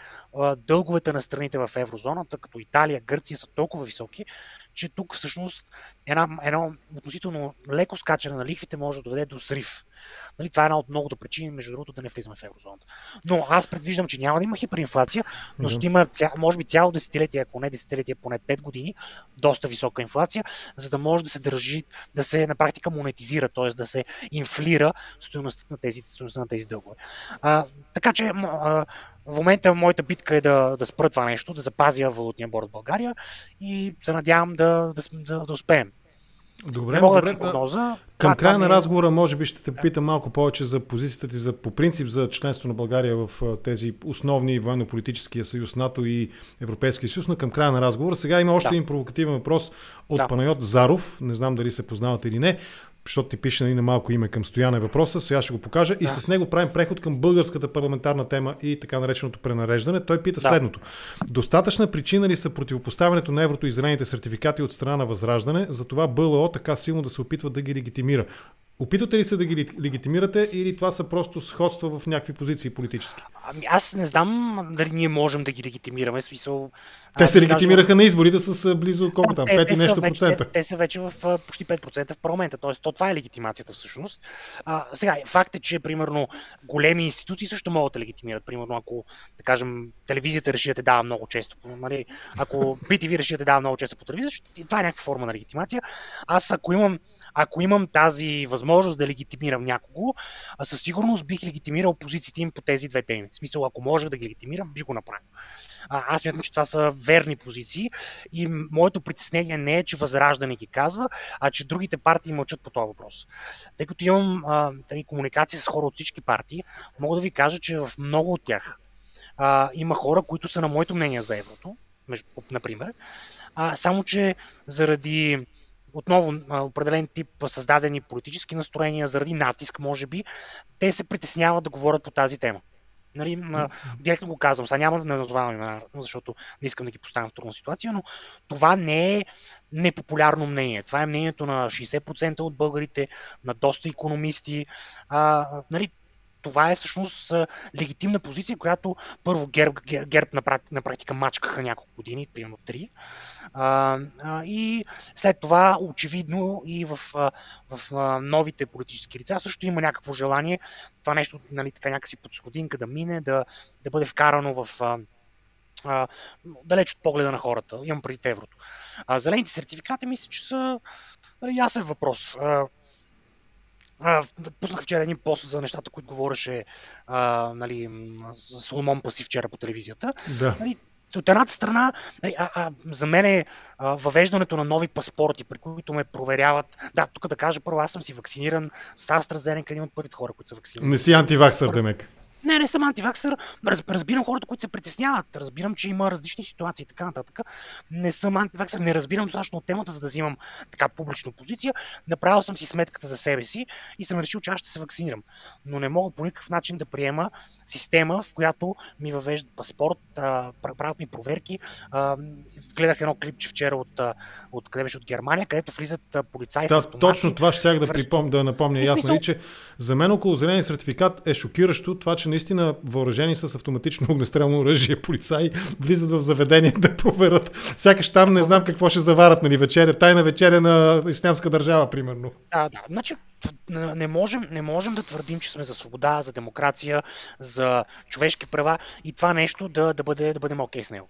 дълговете на страните в еврозоната, като Италия, Гърция, са толкова високи, че тук всъщност една, едно относително леко скачане на лихвите може да доведе до срив. Нали, това е една от многото причини, между другото, да не влизаме в еврозоната. Но аз предвиждам, че няма да има хиперинфлация, но ще има, ця, може би, цяло десетилетие, ако не десетилетие, поне 5 години, доста висока инфлация, за да може да се държи, да се на практика монетизира, т.е. да се инфлира стоеността на тези, стоеността на тези дългове. А, така че а, в момента моята битка е да, да спра това нещо, да запазя валутния борт в България и се надявам да, да, да, да успеем. Добре, не мога добре, да прогноза. Към края на е- разговора, може би ще те попитам малко повече за позицията ти за, по принцип за членство на България в тези основни военно-политическия съюз НАТО и Европейския съюз, но към края на разговора. Сега има още да. един провокативен въпрос от да. Панайот Заров. Не знам дали се познавате или не защото ти пише нали, на малко име към стояне въпроса, сега ще го покажа да. и с него правим преход към българската парламентарна тема и така нареченото пренареждане. Той пита да. следното. Достатъчна причина ли са противопоставянето на еврото и зелените сертификати от страна на Възраждане, за това БЛО така силно да се опитва да ги легитимира? Опитвате ли се да ги легитимирате или това са просто сходства в някакви позиции политически? Ами аз не знам дали ние можем да ги легитимираме. Смисъл, те се легитимираха кажа... на изборите с близо колко там, 5 и нещо вече, процента. Те, те, са вече в почти 5% в парламента. Тоест, то това е легитимацията всъщност. А, сега, факт е, че примерно големи институции също могат да легитимират. Примерно, ако, да кажем, телевизията реши да те дава много често, нали, ако BTV реши да те дава много често по телевизия, това е някаква форма на легитимация. Аз ако имам ако имам тази възможност да легитимирам някого, със сигурност бих легитимирал позициите им по тези две теми. В смисъл, ако можех да ги легитимирам, бих го направил. Аз мятам, че това са верни позиции и моето притеснение не е, че Възраждане ги казва, а че другите партии мълчат по този въпрос. Тъй като имам а, тъй, комуникация с хора от всички партии, мога да ви кажа, че в много от тях а, има хора, които са на моето мнение за еврото, например, а, само че заради отново определен тип създадени политически настроения, заради натиск, може би, те се притесняват да говорят по тази тема. Нали, директно го казвам, сега няма да не назовавам имена, защото не искам да ги поставям в трудна ситуация, но това не е непопулярно мнение. Това е мнението на 60% от българите, на доста економисти. А, нали, това е всъщност легитимна позиция, която първо Герб, Герб на, на практика мачкаха няколко години, примерно три. А, а, и след това, очевидно, и в, в новите политически лица също има някакво желание това нещо, нали, така някакси под сходинка да мине, да, да бъде вкарано в а, далеч от погледа на хората. Имам преди еврото. А, зелените сертификати мисля, че са нали, ясен въпрос. А, а, пуснах вчера един пост за нещата, които говореше а, нали, Соломон Паси вчера по телевизията. Да. Нали, от едната страна, нали, а, а, за мен е а, въвеждането на нови паспорти, при които ме проверяват. Да, тук да кажа първо, аз съм си вакциниран с AstraZeneca, един от първите хора, които са вакцинирани. Не си антиваксър, Демек. Не, не съм антиваксър. Разбирам хората, които се притесняват. Разбирам, че има различни ситуации и така нататък. Не съм антиваксър. Не разбирам достатъчно от темата, за да взимам така публична позиция. Направил съм си сметката за себе си и съм решил, че аз ще се вакцинирам. Но не мога по никакъв начин да приема система, в която ми въвеждат паспорт, правят ми проверки. гледах едно клипче вчера от, от къде беше от Германия, където влизат полицаи да, Точно това щях да, припом, да напомня ясно. Че за мен около зеления сертификат е шокиращо това, че наистина въоръжени с автоматично огнестрелно оръжие полицаи влизат в заведение да проверят. Сякаш там не знам какво ще заварат, нали, вечеря, тайна вечеря на Ислямска държава, примерно. Да, да. Значи, не можем, не можем да твърдим, че сме за свобода, за демокрация, за човешки права и това нещо да, да, бъде, да бъдем окей okay с него.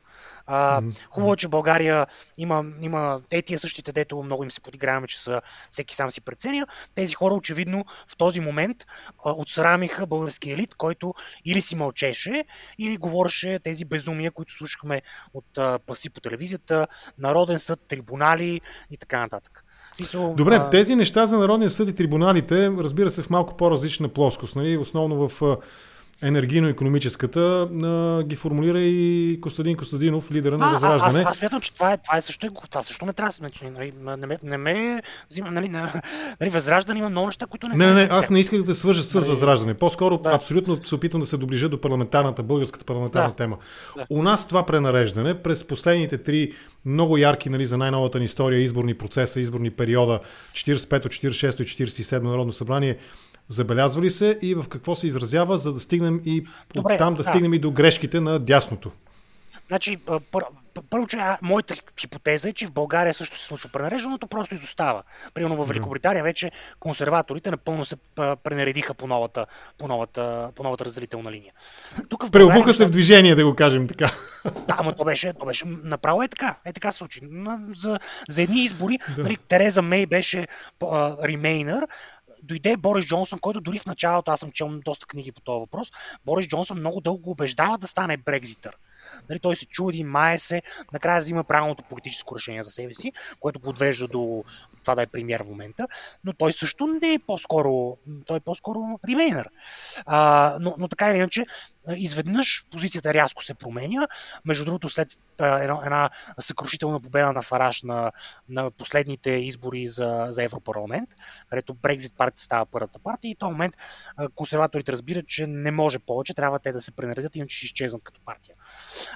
А, хубаво е, че България има, има те тия същите, дето много им се подиграваме, че са всеки сам си преценя. Тези хора очевидно в този момент а, отсрамиха български елит, който или си мълчеше, или говореше тези безумия, които слушахме от а, паси по телевизията, Народен съд, трибунали и така нататък. Добре, а... тези неща за Народния съд и трибуналите, разбира се, в малко по-различна плоскост. Нали? Основно в енергийно-економическата ги формулира и Костадин Костадинов, лидера на Възраждане. Аз, аз смятам, че това, е, това, е също, това също не трябва. Нали, не, ме, не ме взима, нали, нали, Възраждане има много неща, които не Не, не, не, аз не исках да свържа с нали... Възраждане. По-скоро да. абсолютно се опитвам да се доближа до парламентарната, българската парламентарна да. тема. Да. У нас това пренареждане през последните три много ярки нали, за най-новата ни история изборни процеса, изборни периода 45-то, 46-то и 47-то Народно събрание Забелязва ли се и в какво се изразява, за да стигнем и Добре, там да, да стигнем и до грешките на дясното? Значи, първо, че моята хипотеза е, че в България също се случва пренареждането, просто изостава. Примерно в Великобритания вече консерваторите напълно се пренаредиха по новата, по новата, по новата разделителна линия. Тук в Преобуха България, се в движение, да го кажем така. Да, ама то беше, то беше направо е така. Е така се случи. За, за едни избори да. нали, Тереза Мей беше ремейнър, дойде Борис Джонсон, който дори в началото, аз съм чел доста книги по този въпрос, Борис Джонсон много дълго убеждава да стане Брекзитър. Нали, той се чуди, мае се, накрая взима правилното политическо решение за себе си, което подвежда до това да е премьер в момента, но той също не е по-скоро, той е по-скоро ремейнер. А, но, но така или иначе, изведнъж позицията рязко се променя. Между другото, след една, една съкрушителна победа на Фараш на, на последните избори за, за Европарламент, където Брекзит партия става първата партия и в този момент консерваторите разбират, че не може повече, трябва те да се пренаредят, иначе ще изчезнат като партия.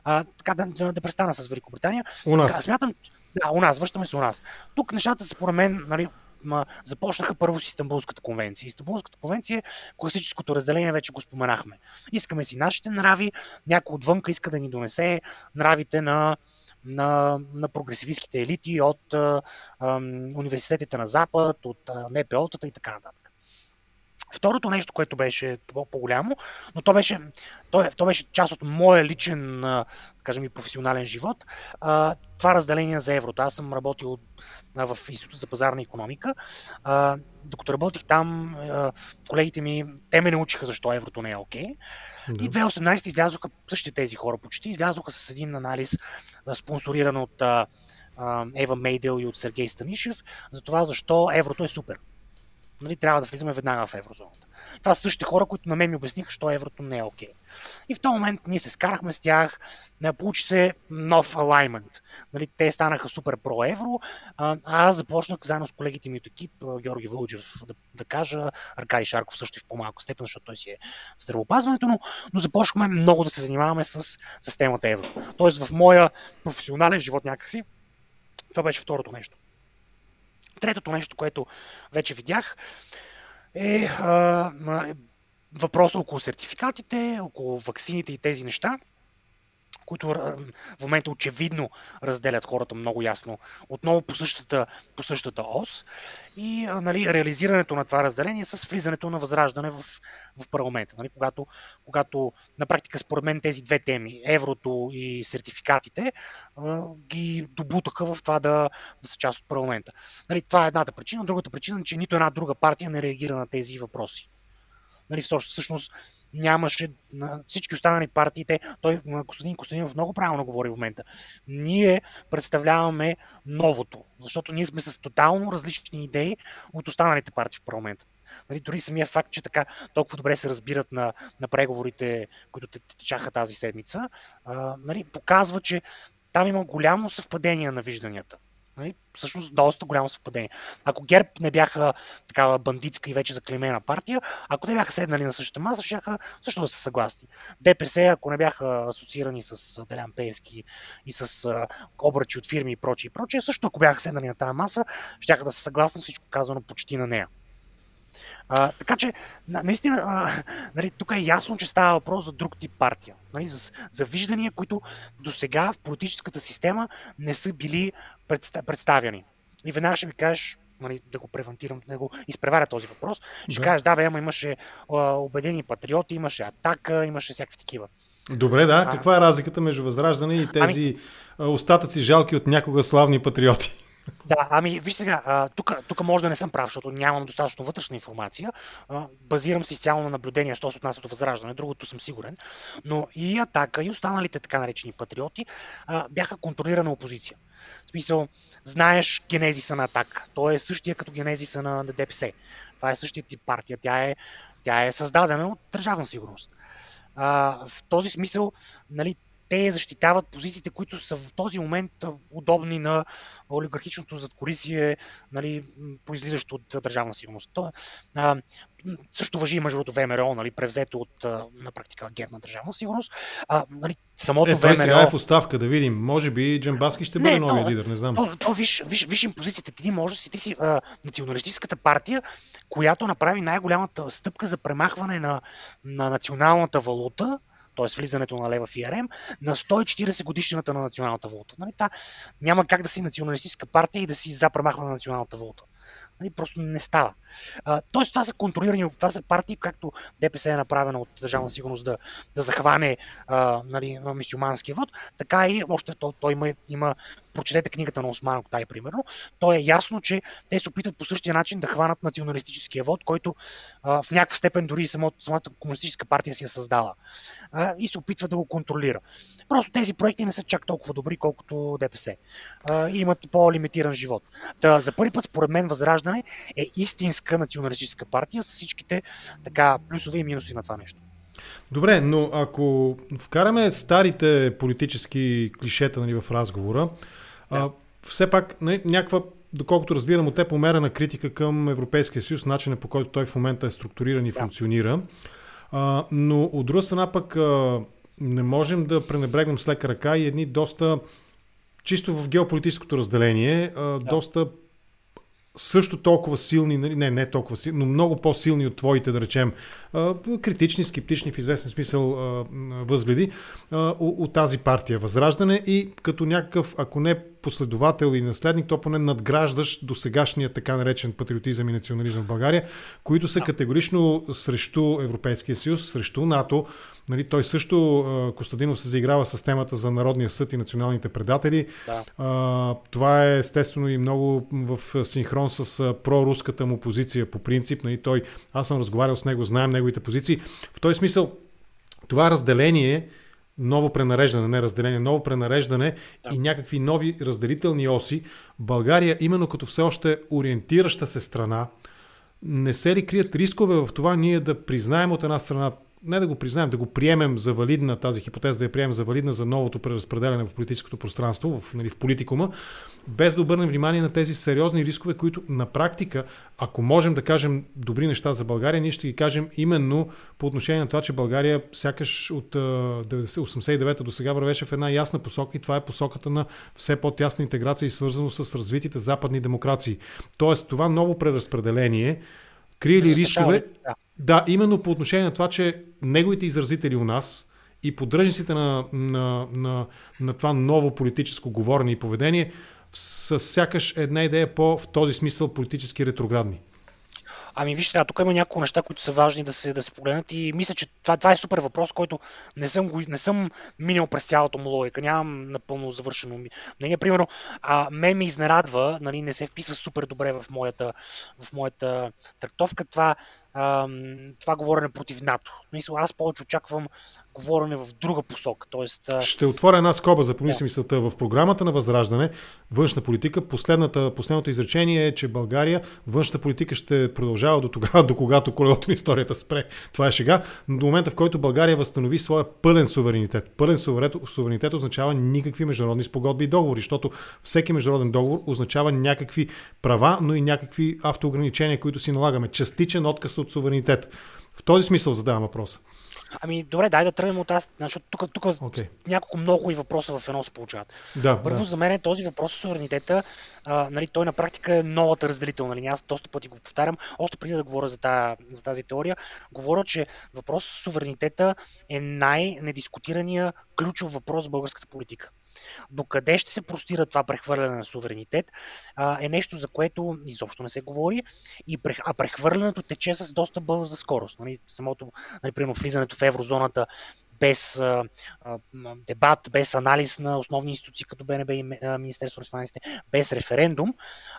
А, така да, да престана с Великобритания. У нас. Така, смятам, да, у нас, връщаме се у нас. Тук нещата, според мен, нали, ма, започнаха първо с Истанбулската конвенция. Истанбулската конвенция, класическото разделение вече го споменахме. Искаме си нашите нрави, някой отвънка иска да ни донесе нравите на, на, на прогресивистските елити от а, а, университетите на Запад, от НПО-тата и така нататък. Второто нещо, което беше по-голямо, но то беше, то, то беше част от моя личен, да кажем и професионален живот, това разделение за еврото. Аз съм работил в Института за пазарна економика. Докато работих там, колегите ми, те ме научиха защо еврото не е окей. Okay. Да. И 2018 излязоха същите тези хора почти, излязоха с един анализ, спонсориран от Ева Мейдел и от Сергей Станишев, за това защо еврото е супер нали, трябва да влизаме веднага в еврозоната. Това са същите хора, които на мен ми обясниха, що еврото не е окей. Okay. И в този момент ние се скарахме с тях, получи се нов алаймент. Нали, те станаха супер про евро, а аз започнах заедно с колегите ми от екип, Георги Вълджев, да, да кажа, Аркадий Шарков също и в по-малка степен, защото той си е в здравеопазването, но, но започнахме много да се занимаваме с, с темата евро. Тоест в моя професионален живот някакси, това беше второто нещо. Третото нещо, което вече видях, е а, въпроса около сертификатите, около ваксините и тези неща които в момента очевидно разделят хората много ясно, отново по същата, по същата ос и нали, реализирането на това разделение с влизането на възраждане в, в парламента. Нали, когато, когато на практика според мен тези две теми, еврото и сертификатите, ги добутаха в това да, да са част от парламента. Нали, това е едната причина. Другата причина е, че нито една друга партия не реагира на тези въпроси. Нали, всъщност нямаше на всички останали партии. Те, той, Костадин Костадинов много правилно говори в момента. Ние представляваме новото, защото ние сме с тотално различни идеи от останалите партии в парламента. Нали, дори самия факт, че така толкова добре се разбират на, на преговорите, които течаха тази седмица, а, нали, показва, че там има голямо съвпадение на вижданията. Нали? Всъщност доста голямо съвпадение. Ако ГЕРБ не бяха такава бандитска и вече заклемена партия, ако те бяха седнали на същата маса, ще също да са съгласни. ДПС, ако не бяха асоциирани с Делян Пеевски и с обръчи от фирми и прочие и прочие, също ако бяха седнали на тази маса, ще да са съгласни всичко казано почти на нея. А, така че, наистина, а, нали, тук е ясно, че става въпрос за друг тип партия. Нали, за, за виждания, които до сега в политическата система не са били представяни. И веднага ще ми кажеш, нали, да го превентирам, да го изпреваря този въпрос, ще да. кажеш, да, бе, ама имаше а, убедени патриоти, имаше атака, имаше всякакви такива. Добре, да. А, Каква е разликата между Възраждане и тези ами... остатъци жалки от някога славни патриоти? Да, ами виж сега, тук може да не съм прав, защото нямам достатъчно вътрешна информация. Базирам се изцяло на наблюдение, що се отнася до възраждане, другото съм сигурен. Но и Атака, и останалите така наречени патриоти бяха контролирана опозиция. В смисъл, знаеш генезиса на Атака. Той е същия като генезиса на, ДПС. Това е същия тип партия. Тя е, тя е създадена от държавна сигурност. В този смисъл, нали, те защитават позициите, които са в този момент удобни на олигархичното задкорисие, нали, произлизащо от държавна сигурност. То, а, също въжи и между другото ВМРО, нали, превзето от на практика герна държавна сигурност. А, нали, самото е, ВМРО... сега е в оставка, да видим. Може би Джамбаски ще бъде новия лидер, не знам. То, то, виж, виж, виж им позицията. Ти може да си, ти си а, националистическата партия, която направи най-голямата стъпка за премахване на, на националната валута, т.е. влизането на лева в ИРМ, на 140 годишната на националната валута. Нали, та, няма как да си националистическа партия и да си за премахване на националната валута. Нали, просто не става. Тоест, това са контролирани, това са партии, както ДПС е направена от Държавна сигурност да, да захване а, нали, мисюманския вод, така и още той, той има, има, прочетете книгата на Осман Октай, примерно, то е ясно, че те се опитват по същия начин да хванат националистическия вод, който а, в някаква степен дори самото, самата комунистическа партия си е създала а, и се опитва да го контролира. Просто тези проекти не са чак толкова добри, колкото ДПС. А, и имат по-лимитиран живот. Та, за първи път, според мен, Възраждане е истинска националистическа партия с всичките така плюсове и минуси на това нещо. Добре, но ако вкараме старите политически клишета нали, в разговора, да. а, все пак нали, някаква, доколкото разбирам от теб, умерена критика към Европейския съюз, начина по който той в момента е структуриран и да. функционира. А, но от друга страна пък а, не можем да пренебрегнем с лека ръка и едни доста, чисто в геополитическото разделение, а, да. доста също толкова силни, нали, не, не толкова силни, но много по-силни от твоите, да речем, критични, скептични в известен смисъл възгледи от тази партия Възраждане. И като някакъв, ако не последовател и наследник, то поне надграждаш до сегашния така наречен патриотизъм и национализъм в България, които са категорично срещу Европейския съюз, срещу НАТО. Нали, той също, Костадинов се заиграва с темата за Народния съд и националните предатели. Да. А, това е естествено и много в синхрон с проруската му позиция по принцип. Нали, той, аз съм разговарял с него, знаем неговите позиции. В този смисъл, това разделение ново пренареждане, не разделение, ново пренареждане да. и някакви нови разделителни оси, България, именно като все още ориентираща се страна, не се ли крият рискове в това ние да признаем от една страна не да го признаем, да го приемем за валидна, тази хипотеза да я приемем за валидна за новото преразпределяне в политическото пространство, в, нали, в политикума, без да обърнем внимание на тези сериозни рискове, които на практика, ако можем да кажем добри неща за България, ние ще ги кажем именно по отношение на това, че България сякаш от 89-та до сега вървеше в една ясна посока и това е посоката на все по-тясна интеграция и свързано с развитите западни демокрации. Тоест това ново преразпределение Крие ли рискове? Да. да, именно по отношение на това, че неговите изразители у нас и поддръжниците на, на, на, на това ново политическо говорене и поведение с сякаш една идея по в този смисъл политически ретроградни. Ами вижте, тук има няколко неща, които са важни да се, да се погледнат и мисля, че това, това е супер въпрос, който не съм, не съм минал през цялата му логика, нямам напълно завършено мнение. Примерно, а, ме ми изнерадва, нали, не се вписва супер добре в моята, в моята трактовка, това, а, това говорене против НАТО. Мисля, аз повече очаквам говорене в друга посока. Тоест, Ще отворя една скоба за помисли да. мисълта. В програмата на Възраждане, външна политика, последната, последното изречение е, че България външната политика ще продължава до тогава, до когато колелото на историята спре. Това е шега. Но до момента, в който България възстанови своя пълен суверенитет. Пълен суверенитет означава никакви международни спогодби и договори, защото всеки международен договор означава някакви права, но и някакви автоограничения, които си налагаме. Частичен отказ от суверенитет. В този смисъл задавам въпроса. Ами, добре, дай да тръгнем от аз, защото тук, тук okay. няколко много и въпроса в едно се получават. Да, Първо, да. за мен е този въпрос с суверенитета, а, нали, той на практика е новата разделителна линия. Аз доста пъти го повтарям, още преди да говоря за, тази, за тази теория, говоря, че въпрос с суверенитета е най-недискутирания ключов въпрос в българската политика. До къде ще се простира това прехвърляне на суверенитет а, е нещо, за което изобщо не се говори, и, а прехвърлянето тече с доста бърза скорост. Нали, самото, нали, примерно, влизането в еврозоната без а, а, дебат, без анализ на основни институции като БНБ и Министерство на финансите, без референдум,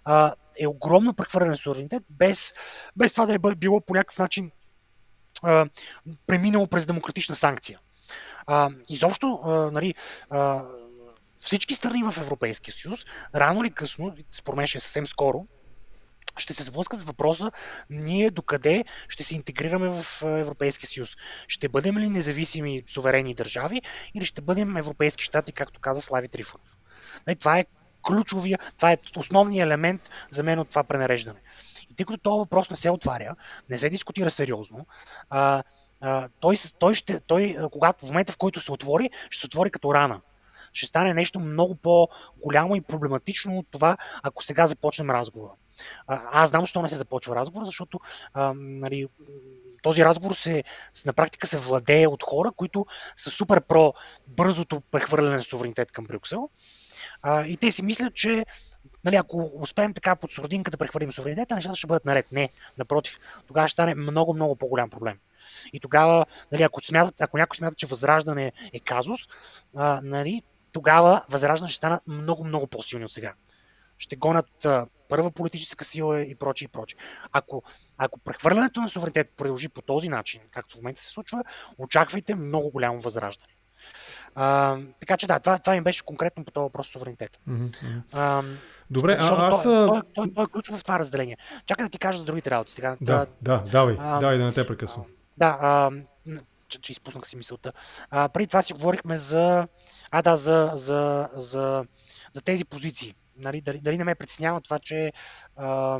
а, е огромно прехвърляне на суверенитет, без, без това да е било по някакъв начин а, преминало през демократична санкция. А, изобщо, а, нали, а, всички страни в Европейския съюз, рано или късно, според мен ще е съвсем скоро, ще се сблъскат с въпроса ние докъде ще се интегрираме в Европейския съюз. Ще бъдем ли независими суверени държави или ще бъдем европейски щати, както каза Слави Трифонов. Нали, това е ключовия, това е основният елемент за мен от това пренареждане. И тъй като този въпрос не се отваря, не се дискутира сериозно, а, а, той, той, ще, той, когато в момента в който се отвори, ще се отвори като рана ще стане нещо много по-голямо и проблематично от това, ако сега започнем разговора. Аз знам, защо не се започва разговор, защото а, нали, този разговор се, на практика се владее от хора, които са супер про бързото прехвърляне на суверенитет към Брюксел. А, и те си мислят, че нали, ако успеем така под сурдинка да прехвърлим суверенитета, нещата ще бъдат наред. Не, напротив, тогава ще стане много, много по-голям проблем. И тогава, нали, ако, смятат, ако някой смята, че възраждане е казус, а, нали, тогава Възраждане ще станат много, много по-силни от сега. Ще гонят а, първа политическа сила и прочее и прочее. Ако, ако прехвърлянето на суверенитет продължи по този начин, както в момента се случва, очаквайте много голямо възраждане. А, така че да, това, това им беше конкретно по този въпрос суверенитет. Mm-hmm. А, Добре, а аз... Той, той, той, той е ключов в това разделение. Чакай да ти кажа за другите работи сега. Да, да, давай, а, давай да не те прекъсвам. Да, а, че, че изпуснах си мисълта. А, преди това си говорихме за а, да, за, за, за, за тези позиции. Нали, дали, дали не ме притеснява това, че а,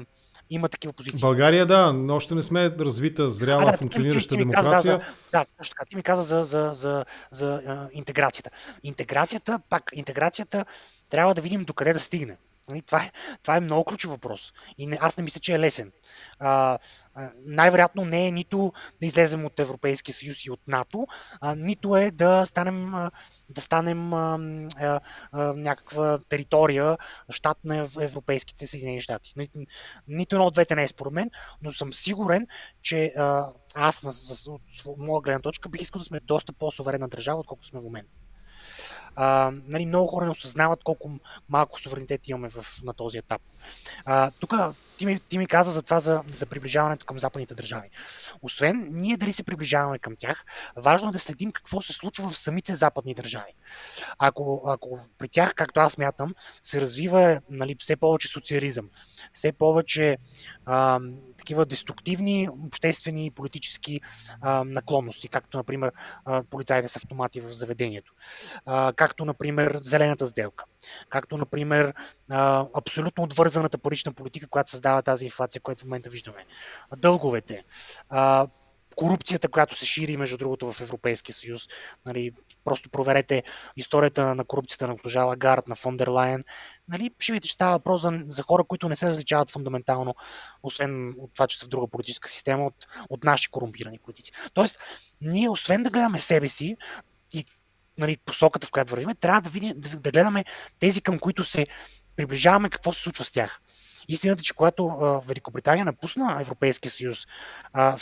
има такива позиции. България, да, но още не сме развита, зряла, а, да, функционираща ти, ти, ти демокрация. Каза, да, точно така. Ти ми каза за, за, за, за а, интеграцията. Интеграцията, пак, интеграцията трябва да видим докъде да стигне. Нали, това е, това е много ключов въпрос. И не, аз не мисля, че е лесен. А, а, най-вероятно не е нито да излезем от Европейския съюз и от НАТО, а, нито е да станем, да станем а, а, а, някаква територия, щат на Европейските Съединени щати. Ни, нито едно от двете не е според мен, но съм сигурен, че а, аз, от моя гледна точка, бих искал да сме доста по-суверенна държава, отколкото сме в момента. А, нали, много хора не осъзнават колко малко суверенитет имаме в, на този етап. Тук ти ми, ти ми каза за това, за, за приближаването към западните държави. Освен ние дали се приближаваме към тях, важно е да следим какво се случва в самите западни държави. Ако, ако при тях, както аз мятам, се развива нали, все повече социализъм, все повече а, такива деструктивни обществени и политически а, наклонности, както, например, а, полицайите с автомати в заведението, а, както, например, зелената сделка, както, например, а, абсолютно отвързаната парична политика, която създава тази инфлация, която в момента виждаме. Дълговете, а, корупцията, която се шири, между другото, в Европейския съюз, нали, просто проверете историята на корупцията на госпожа Лагард, на Фондер Лайен. Нали, ще видите, че става въпрос за, за хора, които не се различават фундаментално, освен от това, че са в друга политическа система, от, от наши корумпирани политици. Тоест, ние освен да гледаме себе си и нали, посоката, в която вървим, трябва да, видим, да, да гледаме тези, към които се приближаваме, какво се случва с тях. Истината е, че когато а, Великобритания напусна Европейския съюз, а,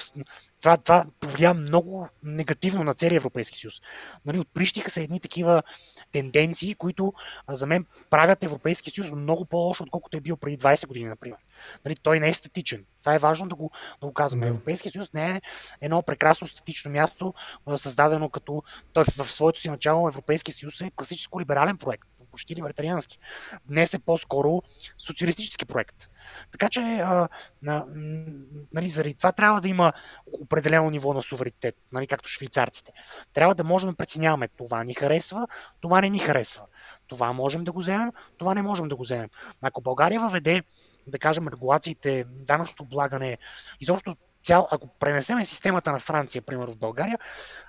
това, това повлия много негативно на целия Европейски съюз. Нали, отприщиха се едни такива тенденции, които а, за мен правят Европейския съюз много по-лошо, отколкото е бил преди 20 години, например. Нали, той не е статичен. Това е важно да го, да го казваме. Европейския съюз не е едно прекрасно статично място, създадено като той в своето си начало Европейския съюз е класическо либерален проект почти либертариански. Днес е по-скоро социалистически проект. Така че, а, на, нали, заради това трябва да има определено ниво на суверенитет, нали, както швейцарците. Трябва да можем да преценяваме това ни харесва, това не ни харесва. Това можем да го вземем, това не можем да го вземем. Ако България въведе, да кажем, регулациите, данъчното облагане, изобщо цял, ако пренесеме системата на Франция, примерно в България,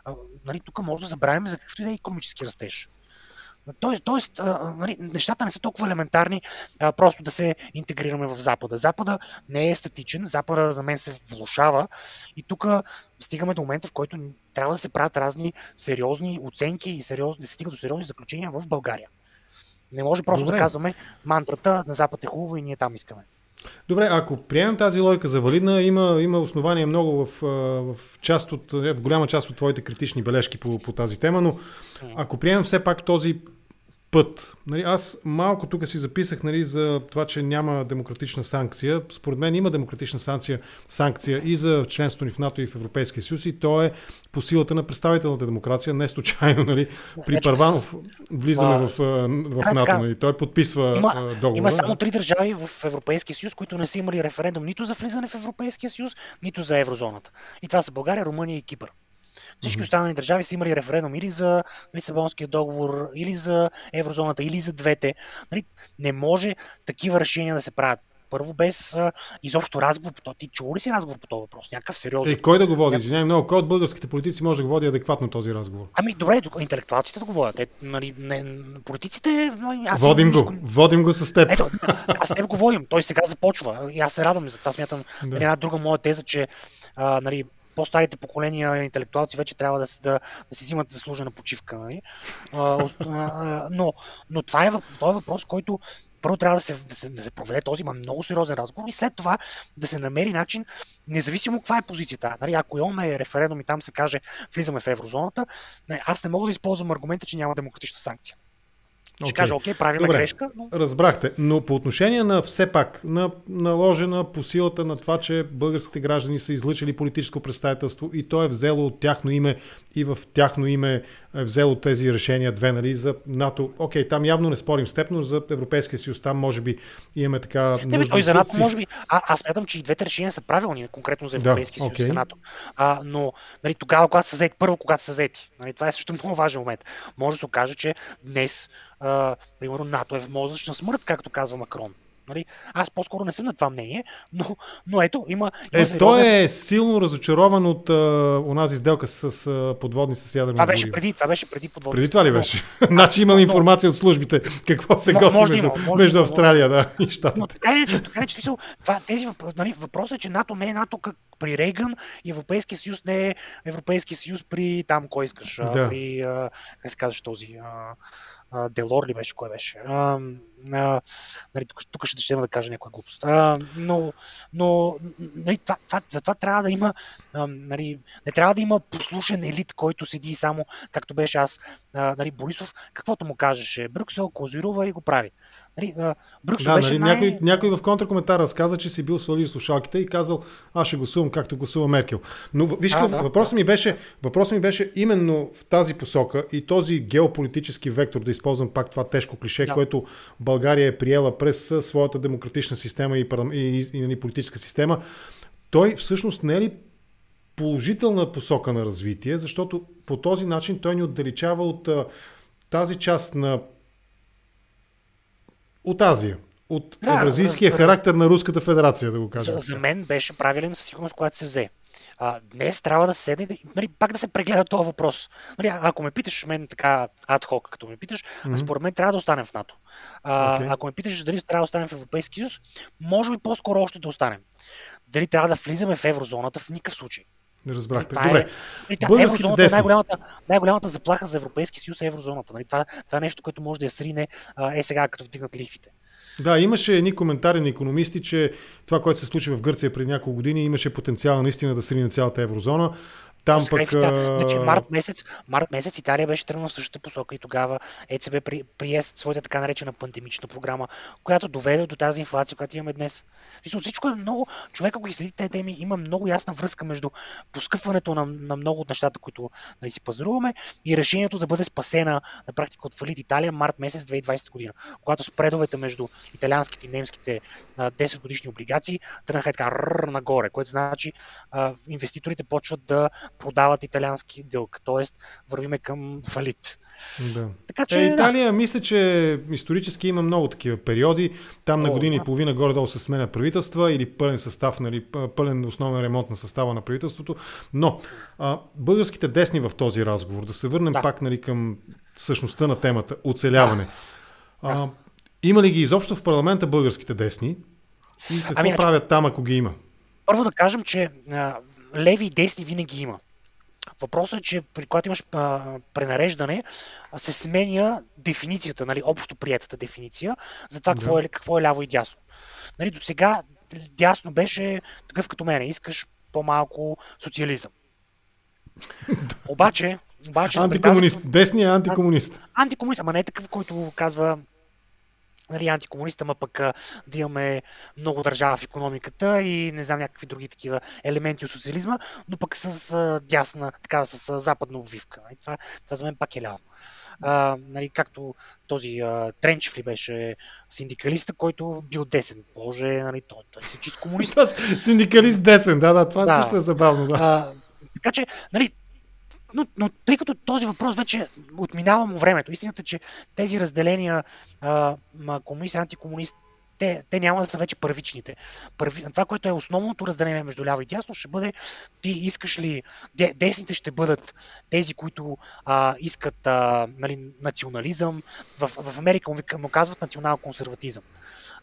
а, нали, тук може да забравим за какъвто и да е економически растеж. Тоест, тоест нали, нещата не са толкова елементарни, а, просто да се интегрираме в Запада. Запада не е статичен, Запада за мен се влушава и тук стигаме до момента, в който трябва да се правят разни сериозни оценки и сериозни, да се стига до сериозни заключения в България. Не може просто Добре. да казваме мантрата на Запад е хубаво и ние там искаме. Добре, ако приемем тази логика за валидна, има, има основания много в, в, част от, в голяма част от твоите критични бележки по, по тази тема, но ако приемем все пак този път. Нали, аз малко тук си записах нали, за това, че няма демократична санкция. Според мен има демократична санкция, санкция и за членството ни в НАТО и в Европейския съюз и то е по силата на представителната демокрация. Не случайно, нали, при Парванов влизаме в, в НАТО. Нали, той подписва има, договора. Има само три държави в Европейския съюз, които не са имали референдум нито за влизане в Европейския съюз, нито за еврозоната. И това са България, Румъния и Кипър. Всички останали държави са имали референдум или за Лисабонския договор, или за еврозоната, или за двете. Нали, не може такива решения да се правят първо без а, изобщо разговор по това. Ти чува ли си разговор по този въпрос? Някакъв сериозен. Е, кой да го води? Извинявай много. Кой от българските политици може да го води адекватно този разговор? Ами добре, интелектуалците да го водят. Е, нали, не, политиците. Нали, аз водим го. Искам... Водим го с теб. Ето, аз с теб го водим. Той сега започва. И аз се радвам за това. Смятам да. една друга моя теза, че а, нали, по-старите поколения интелектуалци вече трябва да, да, да си взимат заслужена почивка. Нали? Но, но това е, това е въпрос, който първо трябва да се, да, се, да се проведе този има много сериозен разговор и след това да се намери начин, независимо каква е позицията. Нали, ако имаме референдум и там се каже влизаме в еврозоната, аз не мога да използвам аргумента, че няма демократична санкция. Ще okay. кажа, окей, правим Добре, грешка. Но... Разбрахте. Но по отношение на все пак, на наложена по силата на това, че българските граждани са излъчили политическо представителство и то е взело от тяхно име и в тяхно име е взело тези решения две, нали, за НАТО. Окей, там явно не спорим с теб, но за Европейския съюз там може би имаме така... Не, бе, той за НАТО може би... А, аз смятам, че и двете решения са правилни, конкретно за Европейския да, съюз okay. за НАТО. А, но нали, тогава, когато са взети, първо, когато са взети, нали, това е също много важен момент. Може да се окаже, че днес, а, примерно, НАТО е в мозъчна смърт, както казва Макрон. Нали? Аз по-скоро не съм на това мнение, но, но ето, има. има е, сериозен... Той е силно разочарован от а, онази сделка с а, подводни с ядрено Това беше преди, това беше преди подводни. Преди това ли беше? Но, значи имам но, информация от службите какво се готви между, има, между Австралия да, и щатите. Но така че, така че това, тези въпроси, нали, въпросът е, че НАТО не е НАТО как при Рейган и Европейския съюз не е Европейския съюз при там, кой искаш, да. при, а, как се казваш този, а, Делор ли беше, кой беше. А, а, нали, тук, тук ще ще да кажа някоя глупост. А, но но нали, това, това, затова трябва да има, а, нали, не трябва да има послушен елит, който седи само, както беше аз, а, нали, Борисов, каквото му кажеше Брюксел, козирува и го прави. Нали, Брюксел да, беше нали, най... някой, някой в контракоментар разказа, че си бил свалил слушалките и казал, аз ще гласувам както гласува Меркел. Но виж, а, да, въпросът, да. Ми беше, въпросът ми беше именно в тази посока и този геополитически вектор, да използвам пак това тежко клише, да. което България е приела през своята демократична система и, и, и, и, и нали, политическа система, той всъщност не е ли положителна посока на развитие, защото по този начин той ни отдалечава от тази част на от Азия. От да, евразийския да, характер на Руската федерация, да го кажем. За, за мен беше правилен със сигурност, когато се взе. а, днес трябва да се седне, нали, пак да се прегледа този въпрос. Нали, ако ме питаш мен така адхок, като ме питаш, mm-hmm. според мен трябва да останем в НАТО. А, okay. Ако ме питаш дали трябва да останем в Европейски съюз, може би по-скоро още да останем. Дали трябва да влизаме в еврозоната в никакъв случай. Не разбрахте. Това Добре. Е, нали, еврозоната е най-голямата, най-голямата заплаха за Европейски съюз е еврозоната. Нали, това, това е нещо, което може да я срине е сега, като вдигнат лихвите. Да, имаше едни коментари на економисти, че това, което се случи в Гърция преди няколко години, имаше потенциал наистина да срине цялата еврозона. Там пък... Да, значи, март, месец, март месец Италия беше тръгнала същата посока и тогава ЕЦБ при, прие своята така наречена пандемична програма, която доведе до тази инфлация, която имаме днес. Всичко е много... Човека, ако ги следи тези теми, има много ясна връзка между поскъпването на, на много от нещата, които нали, си пазаруваме и решението да бъде спасена на практика от фалит Италия март месец 2020 година, когато спредовете между италианските и немските 10 годишни облигации тръгнаха така нагоре, което значи инвеститорите почват да продават италиански дълг, т.е. вървиме към фалит. Да. Така, че, е, Италия, да. мисля, че исторически има много такива периоди. Там О, на години да. и половина горе-долу се сменят правителства или пълен състав, нали, пълен основен ремонт на състава на правителството. Но а, българските десни в този разговор, да се върнем да. пак нали, към същността на темата, оцеляване. Да. А, има ли ги изобщо в парламента българските десни? И какво ами, правят там, ако ги има? Първо да кажем, че а, леви и десни винаги има. Въпросът е, че при когато имаш а, пренареждане, се сменя дефиницията, нали, общо приятата дефиниция за това да. какво, е, какво е ляво и дясно. Нали, до сега дясно беше такъв като мене. Искаш по-малко социализъм. Обаче, обаче антикомунист. Десният е антикомунист. Антикомунист, ама не е такъв, който казва нали, антикомунист, ама пък да имаме много държава в економиката и не знам някакви други такива елементи от социализма, но пък с дясна, така с западна обвивка. Нали. Това, това за мен пак е ляво. А, нали, както този а, Тренчев ли беше синдикалиста, който бил десен. Боже, нали, той, той е чист комунист. Синдикалист десен, да, да, това да. също е забавно. Да. А, така че, нали, но, но тъй като този въпрос вече отминава му времето, истината е, че тези разделения а, комунист, антикомунист, те, те няма да са вече първичните. Първи, това, което е основното разделение между ляво и дясно, ще бъде ти искаш ли, десните ще бъдат тези, които а, искат а, нали, национализъм. В, в Америка му, казват национал-консерватизъм.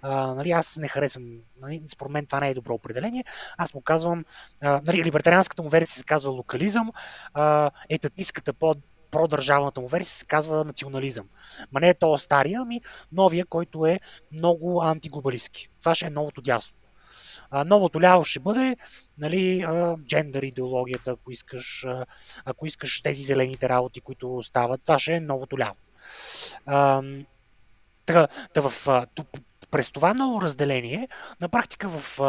А, нали, аз не харесвам, нали, според мен това не е добро определение. Аз му казвам, а, нали, либертарианската му версия се казва локализъм, а, етатистката по продържавната му версия се казва национализъм. Ма не е то стария, ами новия, който е много антиглобалистски. Това ще е новото дясно. А, новото ляво ще бъде нали, а, джендър идеологията, ако искаш, а, ако искаш тези зелените работи, които стават, това ще е новото ляво. А, така, да в, през това ново разделение, на практика в,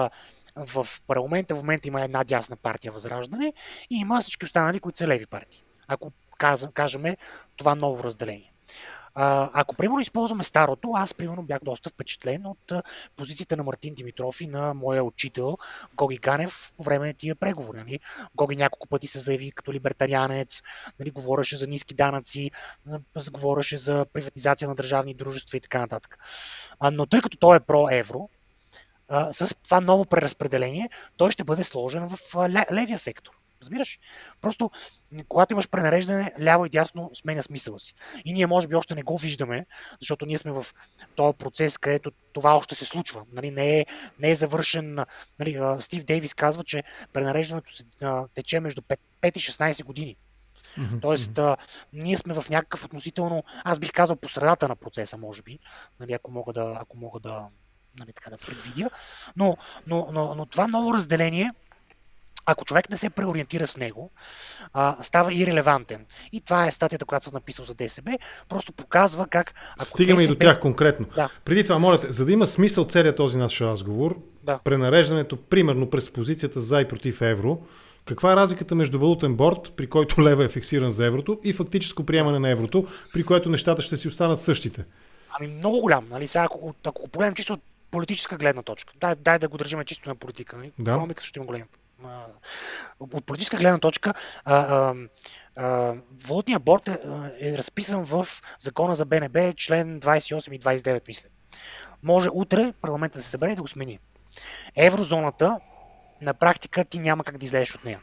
в парламента в момента има една дясна партия Възраждане и има всички останали, които са леви партии. Ако кажем това ново разделение. Ако, примерно, използваме старото, аз, примерно, бях доста впечатлен от позицията на Мартин Димитров и на моя учител Гоги Ганев по време на тия преговори. Нали? Гоги няколко пъти се заяви като либертарианец, нали? говореше за ниски данъци, говореше за приватизация на държавни дружества и така нататък. Но тъй като той е про-евро, с това ново преразпределение, той ще бъде сложен в левия сектор. Разбираш? Просто, когато имаш пренареждане, ляво и дясно сменя смисъла си. И ние, може би, още не го виждаме, защото ние сме в този процес, където това още се случва. Нали, не, е, не е завършен. Нали, Стив Дейвис казва, че пренареждането се тече между 5, 5 и 16 години. Mm-hmm. Тоест, а, ние сме в някакъв относително, аз бих казал по средата на процеса, може би, нали, ако мога да, ако мога да, нали, така да предвидя. Но, но, но, но това ново разделение ако човек не се преориентира с него, а, става и релевантен. И това е статията, която съм написал за ДСБ. Просто показва как. Ако Стигаме ДСБ... и до тях конкретно. Да. Преди това, моля за да има смисъл целият този наш разговор, да. пренареждането, примерно през позицията за и против евро, каква е разликата между валутен борт, при който лева е фиксиран за еврото, и фактическо приемане на еврото, при което нещата ще си останат същите? Ами много голям. Нали? Сега, ако, ако го погледнем чисто от политическа гледна точка, дай, дай да го държим чисто на политика. Нали? Да. Економика също има голям от политическа гледна точка, валутния борт е, е разписан в закона за БНБ, член 28 и 29, мисля. Може утре парламента да се събере и да го смени. Еврозоната на практика ти няма как да излезеш от нея.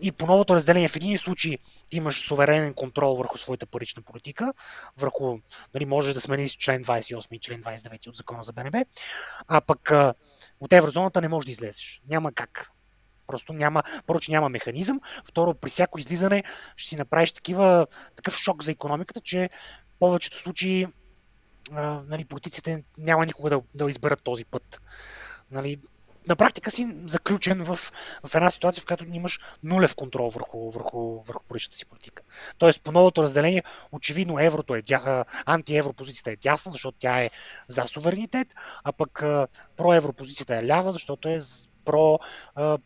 И по новото разделение в един случай ти имаш суверенен контрол върху своята парична политика, върху, нали, можеш да смениш член 28 и член 29 от закона за БНБ, а пък от еврозоната не можеш да излезеш. Няма как. Просто няма, първо, че няма механизъм, второ, при всяко излизане ще си направиш такива, такъв шок за економиката, че в повечето случаи нали, политиците няма никога да, да изберат този път. Нали, на практика си заключен в, в една ситуация, в която имаш нулев контрол върху, върху, върху паричната си политика. Тоест, по новото разделение, очевидно еврото е антиевропозицията е дясна, защото тя е за суверенитет, а пък проевропозицията е лява, защото е про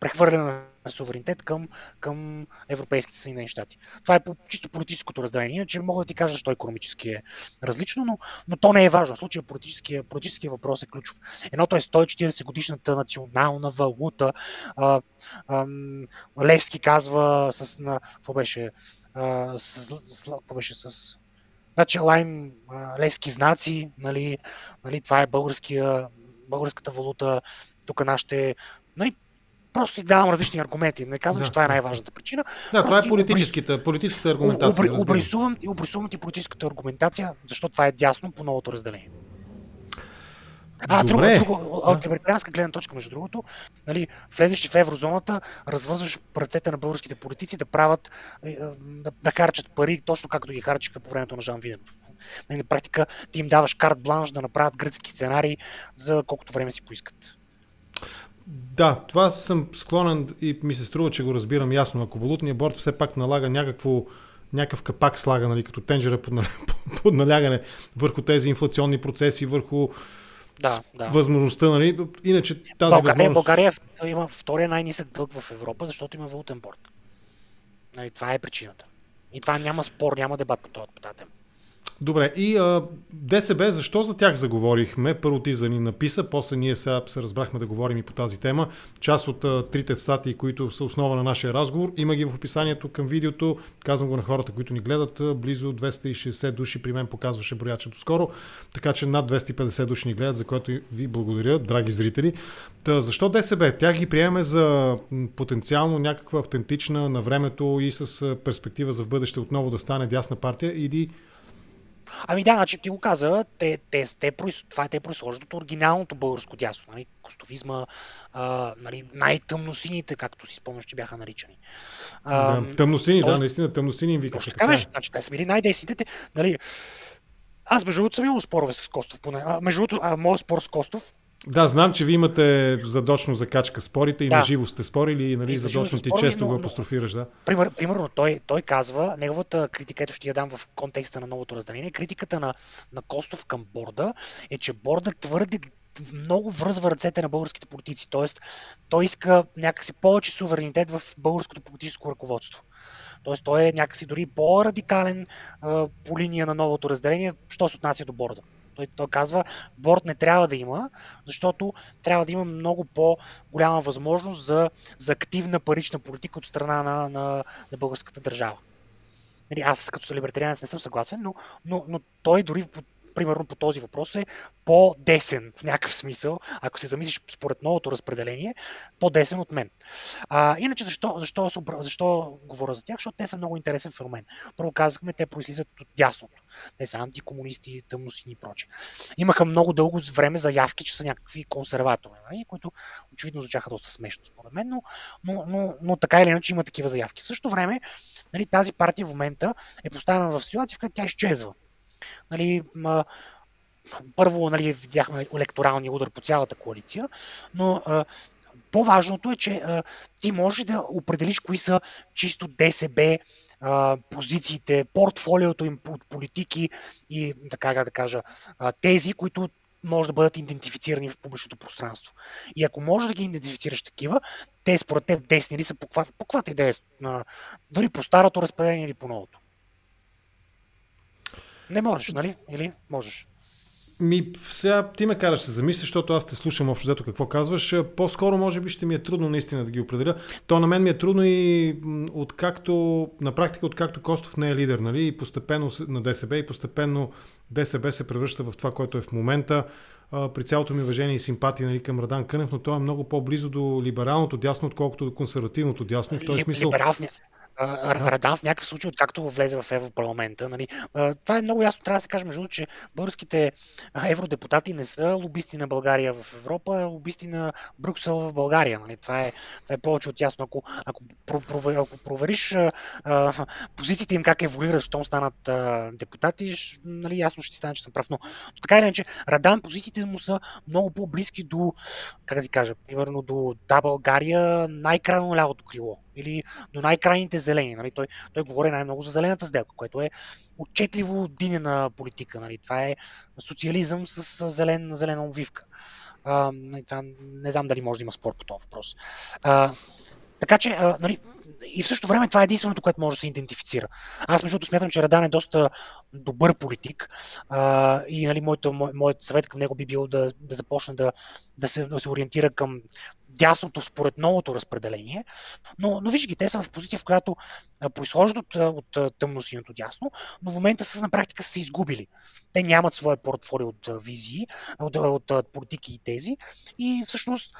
прехвърляне на суверенитет към, към европейските Съединени щати. Това е по чисто политическото разделение, иначе мога да ти кажа, защо економически е различно, но, но то не е важно. В случая политическия, политическия въпрос е ключов. Едното е 140 годишната национална валута. А, а, Левски казва с... На, какво беше? А, с, с, какво беше с Значи лайм левски знаци, нали, нали, това е българския, българската валута, тук нашите Нали, просто ти давам различни аргументи. Не казвам, да. че това е най-важната причина. Да, това е политическата, политическата аргументация. Обрисувам, обрисувам ти политическата аргументация, защото това е дясно по новото разделение. А, Добре. друго, друго, от либертарианска гледна точка, между другото, нали, влезеш в еврозоната, развъзваш ръцете на българските политици да правят, е, е, да, да харчат пари, точно както ги харчиха по времето на Жан Виденов. Нали, на практика ти им даваш карт бланш да направят гръцки сценарии за колкото време си поискат. Да, това съм склонен и ми се струва, че го разбирам ясно. Ако валутният борт все пак налага някакво, някакъв капак слага, нали, като тенджера под, под налягане върху тези инфлационни процеси, върху да, да. възможността, нали? Иначе тази България, възможност... България има втория най-нисък дълг в Европа, защото има валутен борт. Нали, това е причината. И това няма спор, няма дебат по този тема. Добре, и а, ДСБ, защо за тях заговорихме? Първо ти за ни написа, после ние сега се разбрахме да говорим и по тази тема. Част от а, трите статии, които са основа на нашия разговор, има ги в описанието към видеото. Казвам го на хората, които ни гледат. Близо 260 души при мен показваше броячето скоро, така че над 250 души ни гледат, за което ви благодаря, драги зрители. Та, защо ДСБ? Тя ги приеме за потенциално някаква автентична на времето и с перспектива за в бъдеще отново да стане дясна партия или Ами да, значи ти го каза, те, те, те, това е те произхождат от оригиналното българско дясно, нали, костовизма, а, нали, най-тъмносините, както си спомняш, че бяха наричани. А, да, тъмносини, да, наистина, тъмносини им викаше. Така беше, значи те са били най-десните, нали, аз между другото съм имал спорове с Костов, поне. А, между другото, моят спор с Костов, да, знам, че ви имате задочно закачка спорите и да. на живо сте спорили и нали, задочно ти често но, го апострофираш. Да? Пример, примерно той, той казва, неговата критика, ето ще я дам в контекста на новото разделение, критиката на, на Костов към борда е, че борда твърде много връзва ръцете на българските политици. Тоест, той иска някакси повече суверенитет в българското политическо ръководство. Тоест, той е някакси дори по-радикален а, по линия на новото разделение, що се отнася до борда. Той, той казва, борт не трябва да има, защото трябва да има много по-голяма възможност за, за активна парична политика от страна на, на, на българската държава. Нали, аз като либертарианец не съм съгласен, но, но, но той дори примерно по този въпрос е по-десен в някакъв смисъл, ако се замислиш според новото разпределение, по-десен от мен. А, иначе защо, защо, защо говоря за тях? Защото те са много интересен феномен. Първо казахме, те произлизат от дясното. Те са антикомунисти, тъмносини и прочее. Имаха много дълго време заявки, че са някакви консерватори, нали? които очевидно звучаха доста смешно според мен, но, но, но, но така или иначе има такива заявки. В същото време нали, тази партия в момента е поставена в ситуация, в която тя изчезва. Нали, ма, първо нали, видяхме електоралния удар по цялата коалиция, но а, по-важното е, че а, ти можеш да определиш кои са чисто ДСБ а, позициите, портфолиото им от политики и така да кажа, а, тези, които може да бъдат идентифицирани в публичното пространство. И ако може да ги идентифицираш такива, те според теб десни ли са по каквато идея, дори по старото разпределение или по новото. Не можеш, нали? Или можеш? Ми, сега ти ме караш се замисля, защото аз те слушам общо взето какво казваш. По-скоро, може би, ще ми е трудно наистина да ги определя. То на мен ми е трудно и откакто, на практика, откакто Костов не е лидер, нали, и постепенно на ДСБ, и постепенно ДСБ се превръща в това, което е в момента. при цялото ми уважение и симпатия нали, към Радан Кънев, но той е много по-близо до либералното дясно, отколкото до консервативното дясно. И в този смисъл... Либерал, Радан в някакъв случай, откакто влезе в Европарламента. Нали. Това е много ясно. Трябва да се каже, между че българските евродепутати не са лобисти на България в Европа, а лобисти на Брюксел в България. Нали. Това, е, това е повече от ясно. Ако, ако, ако провериш а, позициите им как еволюират, щом станат а, депутати, нали, ясно ще ти стане, че съм прав. Но, но така иначе, Радан позициите му са много по-близки до, как да ти кажа, примерно до Да България, най-крайно лявото крило или до най-крайните зелени. Нали? Той, той говори най-много за зелената сделка, което е отчетливо динена политика. Нали? Това е социализъм с зелен, зелена обвивка. А, нали, това, не знам дали може да има спор по този въпрос. А, така че, а, нали, и в същото време това е единственото, което може да се идентифицира. Аз между другото смятам, че Радан е доста добър политик а, и нали, моят, моят съвет към него би бил да, да започне да, да, се, да се ориентира към дясното според новото разпределение, но, но виж ги, те са в позиция, в която произхождат от, от тъмно-синьото дясно, но в момента са на практика са изгубили. Те нямат своя портфолио от визии, от, от, от политики и тези и всъщност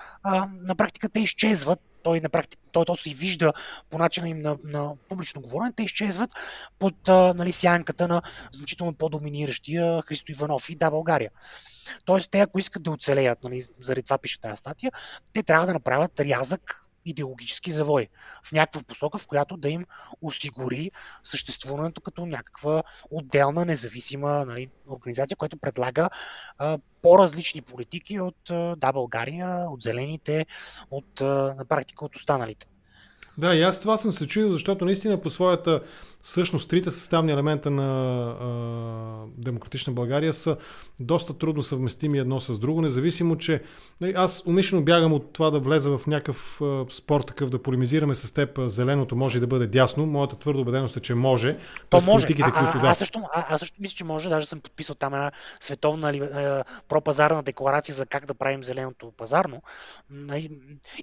на практика те изчезват той на практика, той то се вижда по начина им на, на публично говорене, те изчезват под а, нали, сянката на значително по-доминиращия Христо Иванов и Да, България. Тоест, те ако искат да оцелеят, нали, заради това пише тази статия, те трябва да направят рязък идеологически завой в някаква посока, в която да им осигури съществуването като някаква отделна, независима нали, организация, която предлага а, по-различни политики от а, Да, България, от зелените, от а, на практика от останалите. Да, и аз това съм се чуил, защото наистина по своята Всъщност трите съставни елемента на а, Демократична България са доста трудно съвместими едно с друго, независимо, че нали, аз умишлено бягам от това да влеза в някакъв а, спор такъв, да полемизираме с теб зеленото може да бъде дясно. Моята твърда убеденост е, че може. То може. Политиките, а, които, да. аз, също, а, аз също мисля, че може. Даже съм подписал там една световна ли, е, пропазарна декларация за как да правим зеленото пазарно. Нали,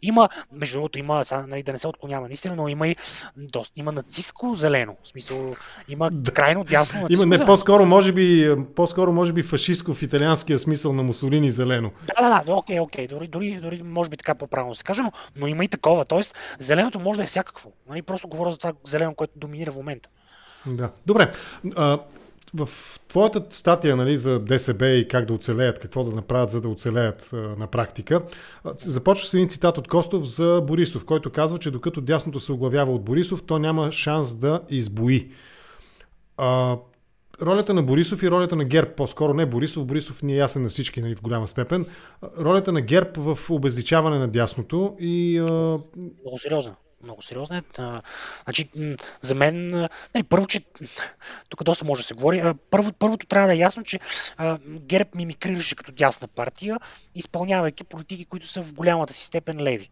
има, между другото, има, нали, да не се отклонява наистина, но има и доста, има нацистско зелено смисъл, има крайно дясно. Има, не, по-скоро може би, по-скоро може би фашистско в италианския смисъл на Мусолини зелено. Да, да, да, окей, окей, дори, дори, дори може би така по-правилно се каже, но, но има и такова. Тоест, зеленото може да е всякакво. Нали? Просто говоря за това зелено, което доминира в момента. Да. Добре. А, в твоята статия нали, за ДСБ и как да оцелеят, какво да направят, за да оцелеят а, на практика, започва с един цитат от Костов за Борисов, който казва, че докато дясното се оглавява от Борисов, то няма шанс да избои. А, ролята на Борисов и ролята на ГЕРБ, по-скоро не Борисов, Борисов ни е ясен на всички нали, в голяма степен, ролята на ГЕРБ в обезличаване на дясното и... А... Много сериозно много сериозна. А, значи, за мен, нали, първо, че тук доста може да се говори. Първо, първото трябва да е ясно, че ГЕРБ мимикрираше като дясна партия, изпълнявайки политики, които са в голямата си степен леви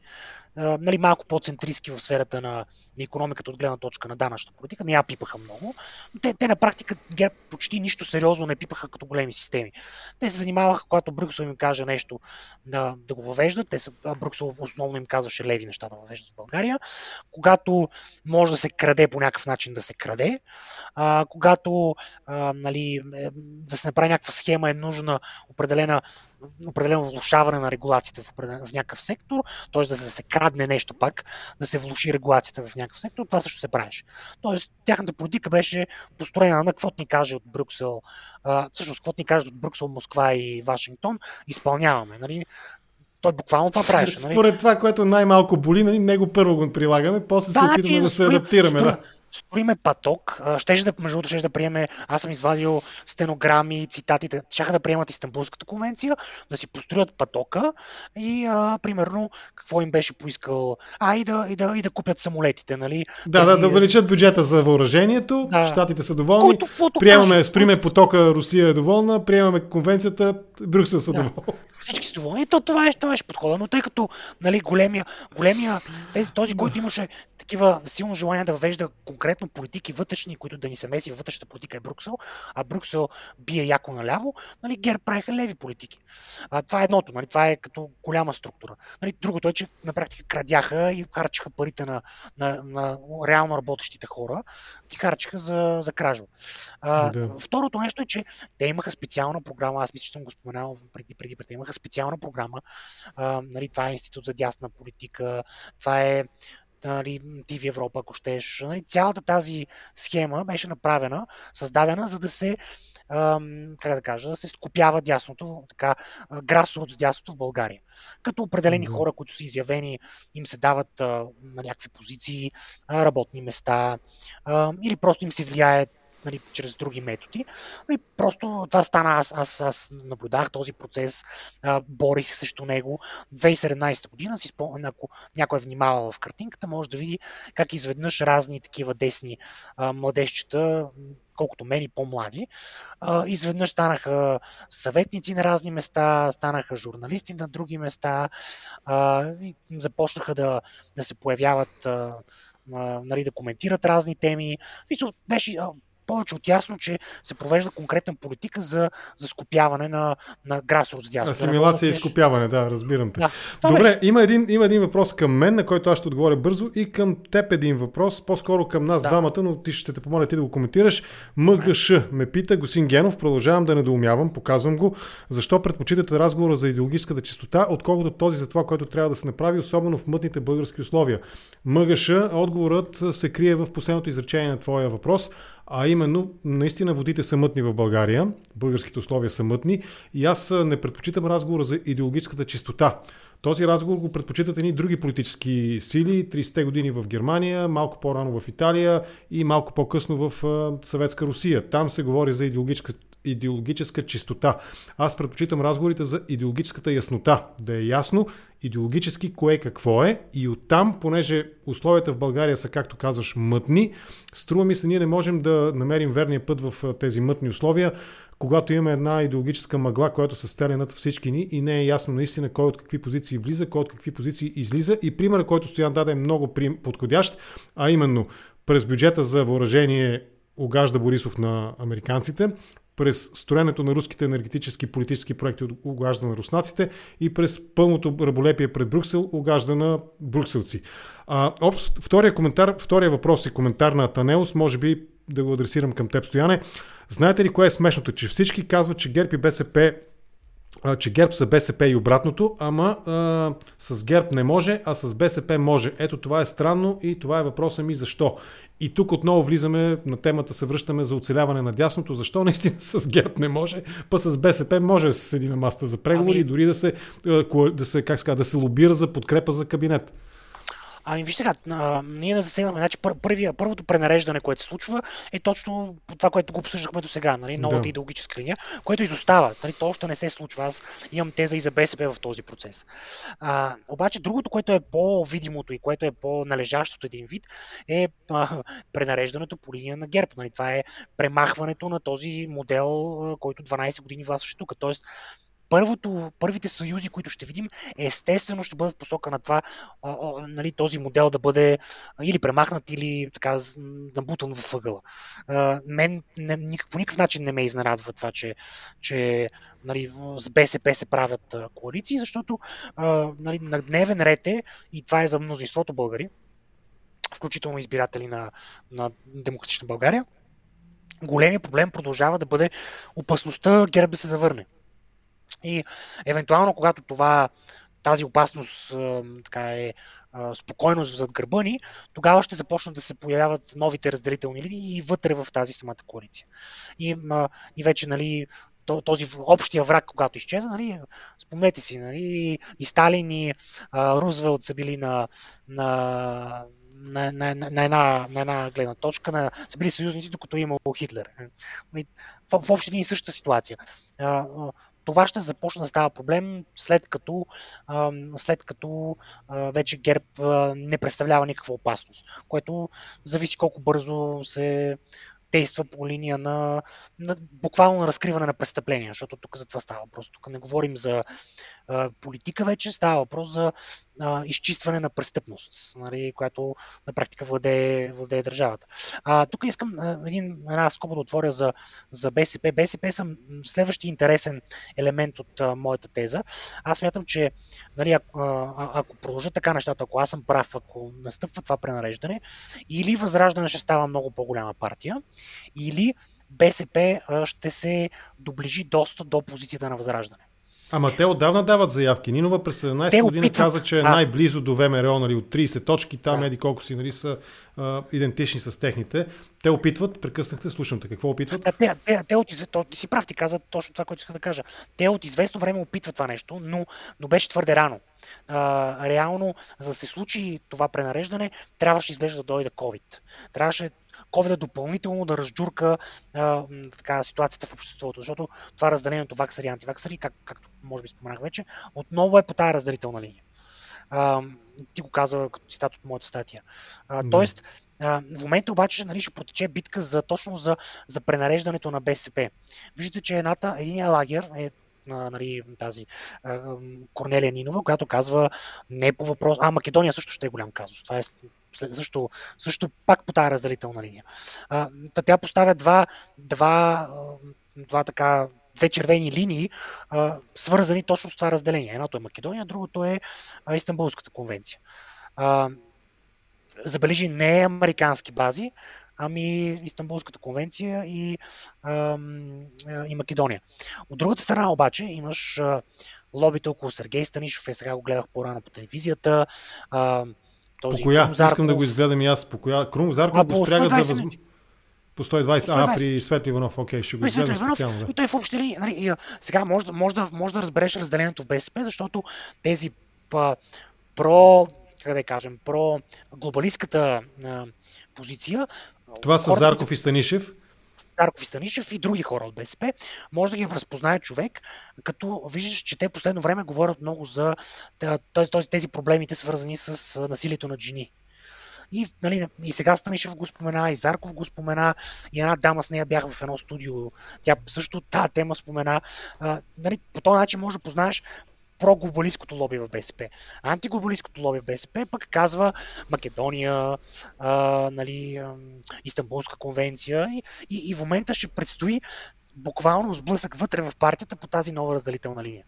нали, малко по-центристски в сферата на, на економиката от гледна точка на данъчната политика. Не я пипаха много, но те, те на практика ГЕРБ почти нищо сериозно не пипаха като големи системи. Те се занимаваха, когато Брюксел им каже нещо да, да го въвеждат. Те са, Брюксел основно им казваше леви неща да въвеждат в България. Когато може да се краде по някакъв начин да се краде. А, когато а, нали, е, да се направи някаква схема е нужна определена определено влушаване на регулациите в, в някакъв сектор, т.е. да се крадне нещо пак, да се влуши регулацията в някакъв сектор, това също се правеше. Тоест, тяхната политика беше построена на каквото ни каже от Брюксел, а, всъщност, каквото ни каже от Брюксел, Москва и Вашингтон, изпълняваме. Нали? Той буквално това правеше. Нали? Според това, което най-малко боли, нали, него първо го прилагаме, после да, се опитваме да се адаптираме. Да строиме паток. Щеше да, между другото, да приеме, аз съм извадил стенограми, цитатите, щяха да приемат Истанбулската конвенция, да си построят патока и, а, примерно, какво им беше поискал, а и да, и да, и да купят самолетите, нали? Да, да, да увеличат бюджета за въоръжението, да. щатите са доволни, Който, приемаме, каже, строиме потока, Русия е доволна, приемаме конвенцията, Брюксел са да. доволни всички са доволни. То, това е, това е подхода. Но тъй като нали, големия, големия тези, този, който имаше такива силно желание да въвежда конкретно политики вътрешни, които да ни се меси вътрешната политика е Брюксел, а Брюксел бие яко наляво, нали, ГЕРБ правиха леви политики. А, това е едното, нали, това е като голяма структура. Нали, другото е, че на практика крадяха и харчиха парите на, на, на реално работещите хора, ги харчиха за, за кражба. А, да. Второто нещо е, че те имаха специална програма, аз мисля, че съм го споменал преди, преди, преди, имаха специална програма. А, нали, това е Институт за дясна политика, това е нали, TV Европа, ако щеш. Нали, цялата тази схема беше направена, създадена, за да се как да кажа, да се скопява дясното, така, грасрут с дясното в България. Като определени mm-hmm. хора, които са изявени, им се дават а, на някакви позиции, а, работни места, а, или просто им се влияе нали, чрез други методи. Нали, просто това стана, аз, аз, аз наблюдах този процес, а, борих се срещу него. 2017 година, си спомням, ако някой е внимавал в картинката, може да види как изведнъж разни такива десни а, младежчета, колкото мен и по-млади, изведнъж станаха съветници на разни места, станаха журналисти на други места, и започнаха да, да се появяват нали, да коментират разни теми. Беше повече от ясно, че се провежда конкретна политика за, за скопяване на, на грасрут дясно. Асимилация и скопяване, да, разбирам те. Да, Добре, беше... има един, има един въпрос към мен, на който аз ще отговоря бързо и към теб един въпрос, по-скоро към нас да. двамата, но ти ще те помоля ти да го коментираш. МГШ ме пита, Госин Генов, продължавам да недоумявам, показвам го, защо предпочитате разговора за идеологическата чистота, отколкото този за това, което трябва да се направи, особено в мътните български условия. МГШ, отговорът се крие в последното изречение на твоя въпрос. А именно, наистина водите са мътни в България, българските условия са мътни и аз не предпочитам разговора за идеологическата чистота. Този разговор го предпочитат едни други политически сили, 30-те години в Германия, малко по-рано в Италия и малко по-късно в Съветска Русия. Там се говори за идеологическа идеологическа чистота. Аз предпочитам разговорите за идеологическата яснота. Да е ясно идеологически кое какво е и оттам, понеже условията в България са, както казваш, мътни, струва ми се, ние не можем да намерим верния път в тези мътни условия, когато имаме една идеологическа мъгла, която се стеля над всички ни и не е ясно наистина кой от какви позиции влиза, кой от какви позиции излиза. И примерът, който Стоян даде е много подходящ, а именно през бюджета за въоръжение огажда Борисов на американците, през строенето на руските енергетически политически проекти огажда на руснаците и през пълното раболепие пред Брюксел огажда на брюкселци. А, обст, втория коментар, втория въпрос и коментар на Танеус, може би да го адресирам към теб, Стояне. Знаете ли кое е смешното? Че всички казват, че ГЕРБ и БСП че ГЕРБ са БСП и обратното, ама а, с ГЕРБ не може, а с БСП може. Ето това е странно и това е въпросът ми защо. И тук отново влизаме на темата, се връщаме за оцеляване на дясното. Защо наистина с ГЕРБ не може, па с БСП може да се седи на маста за преговори ами... и дори да се, да се, как ска, да се лобира за подкрепа за кабинет. Ами вижте сега, ние не засегнахме. Значи, първия, първото пренареждане, което се случва, е точно това, което го обсъждахме до сега, нали? новата да. идеологическа линия, което изостава. Нали? То още не се случва. Аз имам теза и за БСП в този процес. А, обаче другото, което е по-видимото и което е по-належащото един вид, е а, пренареждането по линия на ГЕРБ. Нали? Това е премахването на този модел, който 12 години властваше тук. Тоест, първото, първите съюзи, които ще видим, естествено ще бъдат посока на това нали, този модел да бъде или премахнат, или така набутан в ъгъла. Мен не, никак, по никакъв начин не ме изненадва това, че, че нали, с БСП се правят коалиции, защото нали, на дневен ред е, и това е за мнозинството българи, включително избиратели на, на Демократична България, големия проблем продължава да бъде опасността ГЕРБ да се завърне. И евентуално, когато това, тази опасност така е спокойно зад гърба ни, тогава ще започнат да се появяват новите разделителни линии и вътре в тази самата коалиция. И, и вече, нали, този общия враг, когато изчезна, нали, спомнете си, нали, и Сталин и а, Рузвелт са били на, на на, на, на, една, на една гледна точка, на, са били съюзници, докато е имал Хитлер. Нали, в, в общи линии същата ситуация това ще започне да става проблем след като, след като вече ГЕРБ не представлява никаква опасност, което зависи колко бързо се действа по линия на, на буквално на разкриване на престъпления, защото тук за това става. Просто тук не говорим за политика вече, става въпрос за а, изчистване на престъпност, нали, която на практика владее, владее държавата. А, тук искам а, един, една скоба да отворя за, за БСП. БСП са следващия интересен елемент от а, моята теза. Аз смятам, че нали, ако, а, ако продължат така нещата, ако аз съм прав, ако настъпва това пренареждане, или Възраждане ще става много по-голяма партия, или БСП ще се доближи доста до позицията на Възраждане. Ама те отдавна дават заявки. Нинова през 17 година каза, че е най-близо до ВМРО, нали, от 30 точки, там еди колко си нали, са а, идентични с техните. Те опитват, прекъснахте, слушам те, какво опитват? Да, те, те, те от ти си прав, ти каза точно това, което иска да кажа. Те от известно време опитват това нещо, но, но беше твърде рано. А, реално, за да се случи това пренареждане, трябваше изглежда да дойде COVID. Трябваше COVID допълнително да разджурка а, така, ситуацията в обществото, защото това разделението ваксари и антиваксари, как, както може би споменах вече, отново е по тази разделителна линия. А, ти го каза като цитат от моята статия. А, Тоест, а, в момента обаче нали, ще протече битка за, точно за, за пренареждането на БСП. Виждате, че едната, единия лагер е на нали, тази а, Корнелия Нинова, която казва не по въпрос. А, Македония също ще е голям казус. Това е също, също пак по тази разделителна линия. А, тя поставя два, два, два така две червени линии, а, свързани точно с това разделение. Едното е Македония, другото е а, Истанбулската конвенция. А, забележи не американски бази, ами Истанбулската конвенция и, а, и Македония. От другата страна обаче имаш а, лобите около Сергей Станишев, е сега го гледах по-рано по телевизията, а, този по коя? Зарков... Искам да го изгледам и аз. По коя? Крум Зарков го спряга за възм... По 120. А, при Светли Иванов, окей, ще го изгледам специално. Да. И той в общи ли, нали, сега може, може, да, може да разбереш разделението в БСП, защото тези па, про, как да кажем, про глобалистката а, позиция. Това са Зарков и Станишев. Дарков и Станишев и други хора от БСП, може да ги разпознае човек, като виждаш, че те последно време говорят много за тези, тези проблемите, свързани с насилието на жени. И, нали, и сега Станишев го спомена, и Зарков го спомена, и една дама с нея бях в едно студио. Тя също тази тема спомена. А, нали, по този начин може да познаеш проглобалистското лоби в БСП. Антиглобалистското лоби в БСП пък казва Македония, а, нали, Истанбулска конвенция и, и, и в момента ще предстои буквално сблъсък вътре в партията по тази нова разделителна линия.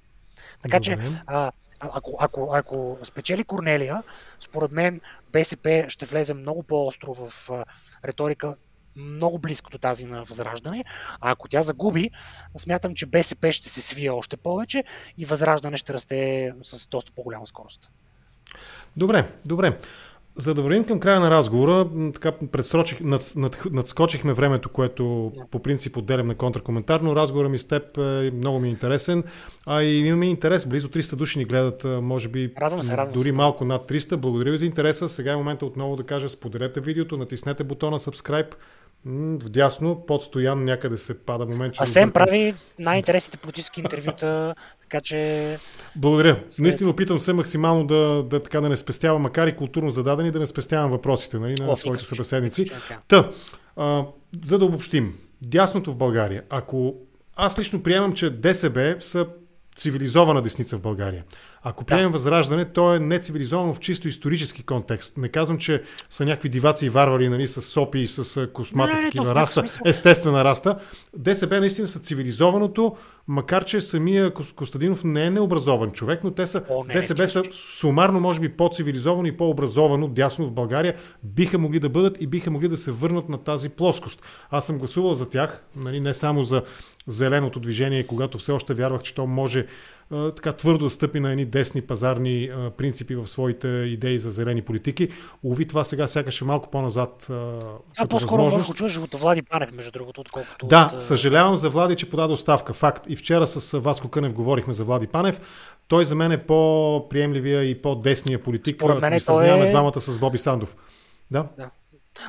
Така Добре. че, а, ако, ако, ако спечели Корнелия, според мен БСП ще влезе много по-остро в а, риторика много близко до тази на Възраждане. А ако тя загуби, смятам, че БСП ще се свие още повече и Възраждане ще расте с доста по-голяма скорост. Добре, добре. За да вървим към края на разговора, така предсрочих, над, над, надскочихме времето, което по принцип отделям на контракоментар, но разговора ми с теб е много ми е интересен. А и имаме интерес. Близо 300 души ни гледат, може би радвам се, радвам дори се. малко над 300. Благодаря ви за интереса. Сега е момента отново да кажа, споделете видеото, натиснете бутона subscribe, Вдясно, под стоян някъде се пада момент. А Сем прави най-интересните политически интервюта, така че... Благодаря. След... Наистина опитвам се максимално да, да, така, да не спестявам, макар и културно зададени, да не спестявам въпросите нали, на О, своите събеседници. Та, а, за да обобщим, дясното в България. Ако аз лично приемам, че ДСБ са цивилизована десница в България. Ако приемем да. възраждане, то е нецивилизовано в чисто исторически контекст. Не казвам, че са някакви диваци и варвари нали, с сопи и с космати, не, такива раста, естествена раста. ДСБ наистина са цивилизованото, макар че самия Костадинов не е необразован човек, но те са, О, не, ДСБ са сумарно, може би, по-цивилизовано и по-образовано дясно в България, биха могли да бъдат и биха могли да се върнат на тази плоскост. Аз съм гласувал за тях, нали, не само за зеленото движение, когато все още вярвах, че то може така твърдо да стъпи на едни десни пазарни принципи в своите идеи за зелени политики. Ови това сега сякаш е малко по-назад. А, по-скоро може да чуеш от Влади Панев, между другото, отколкото. Да, от... съжалявам за Влади, че подаде оставка. Факт. И вчера с Васко Кънев говорихме за Влади Панев. Той за мен е по-приемливия и по-десния политик. Според мен той е... двамата с Боби Сандов. Да? да.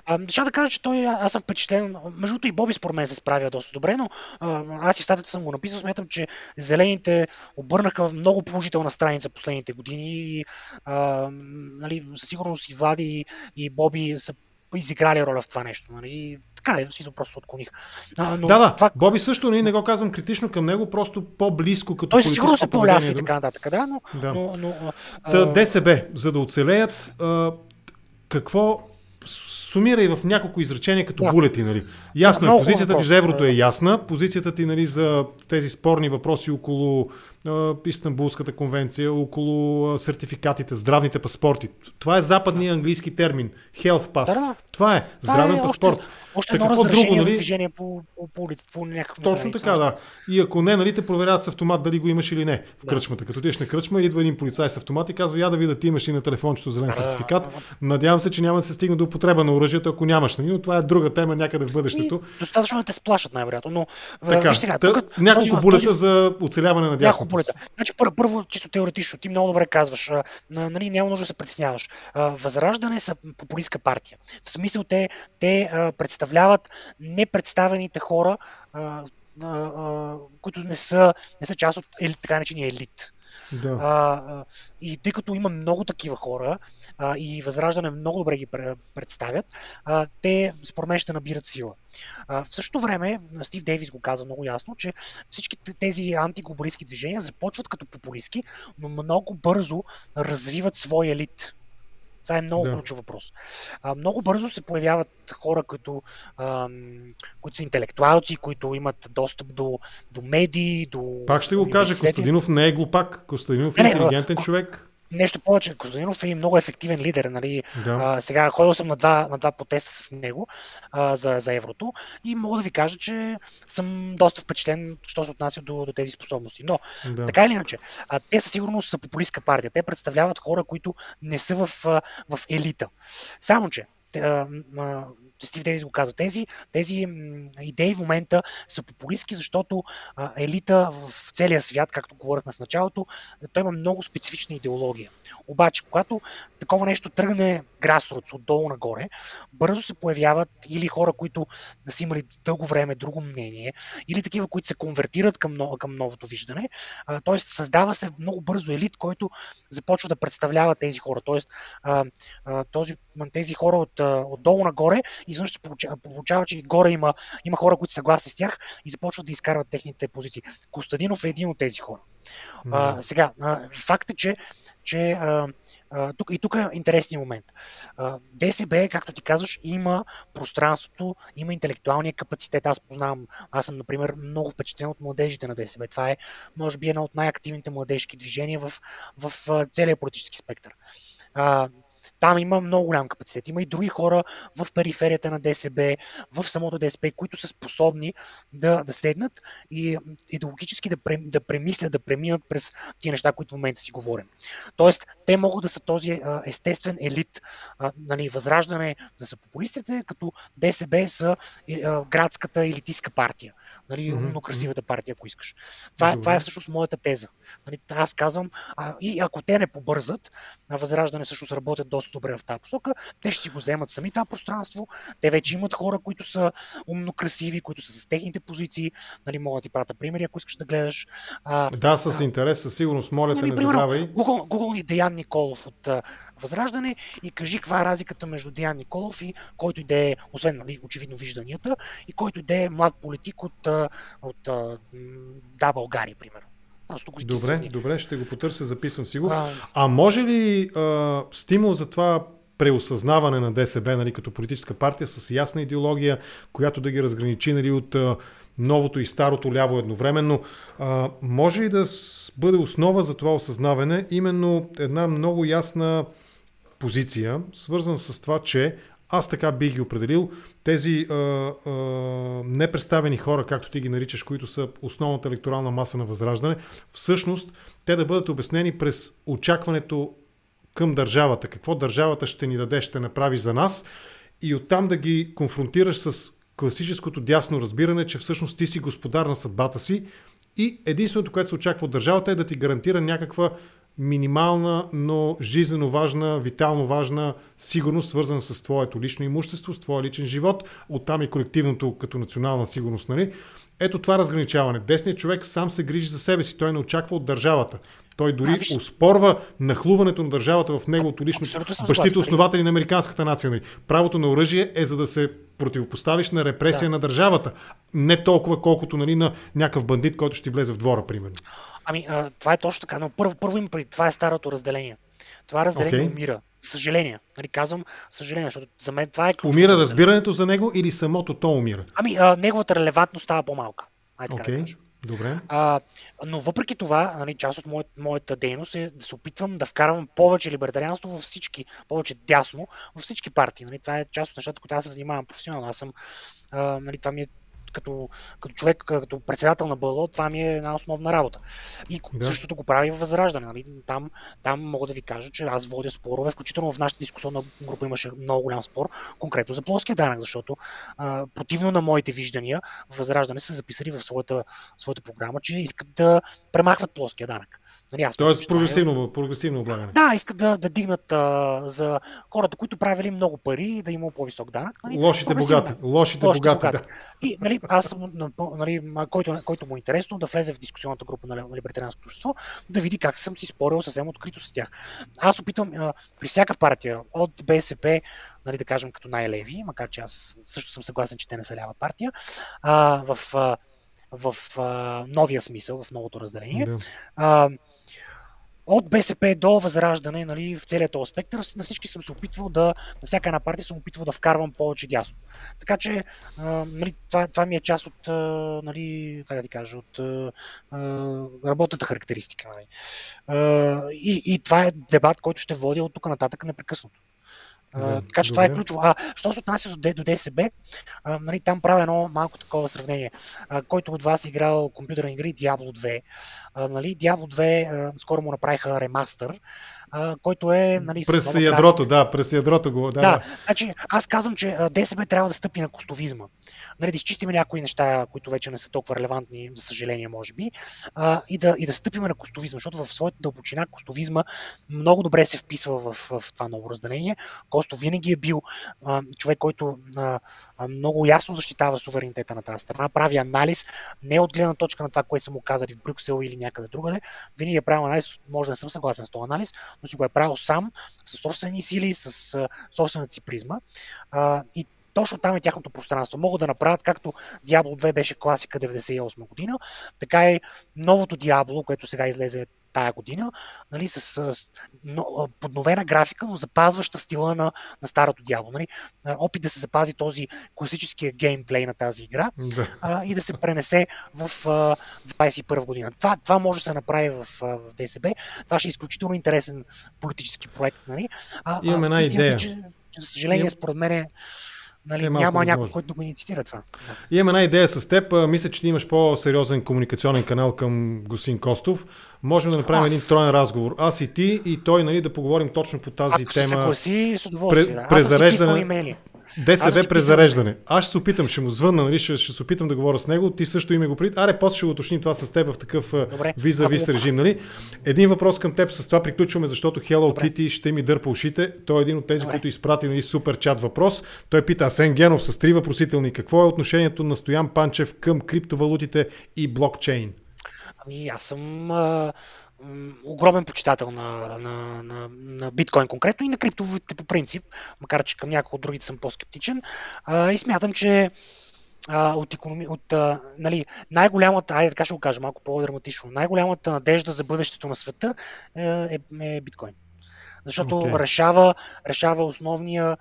А, ще да кажа, че той, аз съм впечатлен. Между и Боби според мен се справя доста добре, но а, аз и в статията съм го написал. Смятам, че зелените обърнаха много положителна страница последните години и а, нали, със сигурност и Влади и Боби са изиграли роля в това нещо. Нали? Така е, си просто отклоних. А, но да, да. Това... Боби също не, нали, не го казвам критично към него, просто по-близко като Той сигурно се повлиява и така нататък, да, но... Да. но, но а... ДСБ, за да оцелеят, а, какво сумира и в няколко изречения като да. булети, нали? Ясно да, е, позицията ти за еврото е ясна, позицията ти нали, за тези спорни въпроси около Истанбулската конвенция, около сертификатите, здравните паспорти. Това е западния английски термин. Health pass. Да, Това е здравен е, паспорт. Още, още едно друго, нали? за движение по, по, по улицата, по Точно така, да. И ако не, нали, те проверяват с автомат дали го имаш или не в да. кръчмата. Като отидеш на кръчма, идва един полицай с автомат и казва, я да видя, ти имаш ли на телефончето зелен сертификат. Надявам се, че няма да се стигне до употреба на оръжието, ако нямаш. Нали? Но това е друга тема някъде в бъдещето. И достатъчно да те сплашат най-вероятно. Но, така, виж сега, тук, няколко този, булета този... за оцеляване на дясното. Няколко Значи, първо, първо, чисто теоретично, ти много добре казваш, а, нали, няма нужда да се притесняваш. Възраждане са популистска партия. В смисъл те, те а, представляват непредставените хора, а, а, които не са, не са част от елит, така наречения елит. Да. А, и тъй като има много такива хора а, и Възраждане много добре ги представят, а, те според мен ще набират сила. А, в същото време, Стив Дейвис го каза много ясно, че всички тези антиглобалистски движения започват като популистски, но много бързо развиват свой елит. Това е много да. ключов въпрос. А, много бързо се появяват хора, които, а, които са интелектуалци, които имат достъп до, до медии, до. Пак ще го кажа, Костадинов не е глупак. Костадинов е интелигентен не, човек. Нещо повече, Костадинов е много ефективен лидер. Нали? Да. А, сега ходил съм на два, на два протеста с него а, за, за еврото и мога да ви кажа, че съм доста впечатлен, що се отнася до, до тези способности. Но, да. така или иначе, а, те със сигурност са популистска партия. Те представляват хора, които не са в, в елита. Само, че Стив Дейвис го каза, тези, тези идеи в момента са популистски, защото а, елита в целия свят, както говорихме в началото, той има много специфична идеология. Обаче, когато такова нещо тръгне грасроц отдолу нагоре, бързо се появяват или хора, които са имали дълго време друго мнение, или такива, които се конвертират към, към новото виждане. Тоест, създава се много бързо елит, който започва да представлява тези хора. Тоест, а, а, този, тези хора от, отдолу нагоре изведнъж се получава, получава, че горе има, има хора, които са съгласни с тях и започват да изкарват техните позиции. Костадинов е един от тези хора. А, сега, а, факт е, че, че а, а, тук, и тук е интересният момент. А, ДСБ, както ти казваш, има пространството, има интелектуалния капацитет. Аз познавам, аз съм, например, много впечатлен от младежите на ДСБ. Това е, може би, едно от най-активните младежки движения в, в, в целия политически спектър. А, там има много голям капацитет. Има и други хора в периферията на ДСБ, в самото ДСБ, които са способни да, да седнат и идеологически да, да премислят, да преминат през тия неща, които в момента си говорим. Тоест, те могат да са този естествен елит, нали, възраждане да са популистите, като ДСБ са градската елитистка партия. Нали, умно красивата партия, ако искаш. Това, mm-hmm. това е всъщност моята теза. Нали, аз казвам, а, и ако те не побързат, а възраждане всъщност работят доста добре в тази посока, те ще си го вземат сами това пространство. Те вече имат хора, които са умно красиви, които са с техните позиции. Нали, мога да ти пратя примери, ако искаш да гледаш. А, да, с интерес, със сигурност, моля нали, те, не забравяй. Google, Google и Деян Николов от Възраждане и кажи каква е разликата между Деян Николов и който иде, освен нали, очевидно вижданията, и който иде млад политик от, от, от Да, България, примерно. Просто го добре, добре, ще го потърся, записвам си го. А, а може ли а, стимул за това преосъзнаване на ДСБ нали, като политическа партия с ясна идеология, която да ги разграничи нали, от а, новото и старото ляво едновременно. А, може ли да бъде основа за това осъзнаване именно една много ясна позиция, свързана с това, че аз така бих ги определил. Тези а, а, непредставени хора, както ти ги наричаш, които са основната електорална маса на Възраждане, всъщност те да бъдат обяснени през очакването към държавата. Какво държавата ще ни даде, ще направи за нас и оттам да ги конфронтираш с класическото дясно разбиране, че всъщност ти си господар на съдбата си и единственото, което се очаква от държавата е да ти гарантира някаква минимална, но жизненно важна, витално важна сигурност, свързана с твоето лично имущество, с твоя личен живот, оттам и колективното като национална сигурност. Нали? Ето това разграничаване. Десният човек сам се грижи за себе си, той не очаква от държавата. Той дори а, виж... успорва нахлуването на държавата в неговото лично бащите основатели на американската нация. Нали. Правото на оръжие е за да се противопоставиш на репресия да. на държавата. Не толкова, колкото нали, на някакъв бандит, който ще влезе в двора, примерно. Ами, а, това е точно така, но първо, първо им преди това е старото разделение. Това разделение okay. умира. Съжаление. Нали, казвам съжаление, защото за мен това е ключово. Умира разбирането за него или самото то умира? Ами, а, неговата релевантност става по-малка. Айде okay. да Добре. А, но въпреки това, нали, част от моят, моята дейност е да се опитвам да вкарвам повече либертарианство във всички, повече дясно във всички партии. Нали, това е част от нещата, които аз се занимавам професионално. Аз съм, а, нали, това ми е като, като човек, като председател на БЛО, това ми е една основна работа. И да. същото го прави в Възраждане. Нали? Там, там мога да ви кажа, че аз водя спорове, включително в нашата дискусионна група имаше много голям спор, конкретно за плоския данък, защото а, противно на моите виждания, Възраждане са записали в своята, своята програма, че искат да премахват плоския данък. Нали, аз Тоест прогресивно, прогресивно облагане. Да, искат да, да дигнат а, за хората, които правили много пари, да има по-висок данък. Нали? Лошите богати. Лошите, Лошите богати, богати. Да. И нали, аз съм, нали, който, който му е интересно, да влезе в дискусионната група на либертарианското общество, да види как съм си спорил съвсем открито с тях. Аз опитвам а, при всяка партия, от БСП, нали, да кажем като най-леви, макар че аз също съм съгласен, че те не са лява партия, а, в, а, в а, новия смисъл, в новото разделение. Да. А, от БСП до Възраждане, нали, в целият този спектър, на всички съм се опитвал да, на всяка една партия съм опитвал да вкарвам повече дясно. Така че, а, нали, това, това ми е част от, а, нали, как да ти кажа, от а, работната характеристика. Нали. А, и, и това е дебат, който ще водя от тук нататък непрекъснато. Да, така че добре. това е ключово. А, що се отнася до, до ДСБ, а, нали, там правя едно малко такова сравнение. А, който от вас е играл компютърни игри Diablo 2. А, нали, Diablo 2 а, скоро му направиха ремастър, а, който е... Нали, през ядрото, да, през ядрото го. Да, да, да. Значи, аз казвам, че ДСБ трябва да стъпи на костовизма. Нали, да изчистим някои неща, които вече не са толкова релевантни, за съжаление, може би, а, и, да, и да стъпим на костовизма, защото в своята дълбочина костовизма много добре се вписва в, в, в това ново разделение. Косто винаги е бил а, човек, който а, много ясно защитава суверенитета на тази страна, прави анализ, не от гледна точка на това, което са му казали в Брюксел или някъде другаде. Винаги е правил анализ, може да не съм съгласен с този анализ, но си го е правил сам, със собствени сили, с а, собствената си призма. А, и точно там е тяхното пространство. Могат да направят както Diablo 2 беше класика 98 година, така и новото Diablo, което сега излезе тая година, нали, с, с но, подновена графика, но запазваща стила на, на старото дявол. Нали. Опит да се запази този класическия геймплей на тази игра да. а, и да се пренесе в, в 21 година. Това, това може да се направи в, в ДСБ. Това ще е изключително интересен политически проект. Нали. А, Имаме една идея. Че, че, за съжаление, според мен е Нали, е няма някой, който да го инициира това. Имам една идея с теб. Мисля, че ти имаш по-сериозен комуникационен канал към Госин Костов. Можем да направим а. един троен разговор. Аз и ти и той, нали, да поговорим точно по тази Ако тема. Ако се съгласи, с удоволствие. Да. Презареждане. ДСБ през зареждане. Аз ще се опитам, ще му звънна, нали, ще, ще се опитам да говоря с него. Ти също име го пред. Аре, после ще го уточним това с теб в такъв виза виз режим. Нали? Един въпрос към теб, с това приключваме, защото Hello Добре. Kitty ще ми дърпа ушите. Той е един от тези, Добре. които изпрати нали, супер чат въпрос. Той пита Асен Генов с три въпросителни. Какво е отношението на Стоян Панчев към криптовалутите и блокчейн? Ами, аз съм а, огромен почитател на, на, на, на биткоин конкретно и на криптовалутите по принцип, макар че към някои от другите съм по-скептичен. А, и смятам, че а, от, економи... от а, нали, най-голямата, айде така ще го кажа малко по-драматично, най-голямата надежда за бъдещето на света е, е, е биткоин. Защото okay. решава, решава основния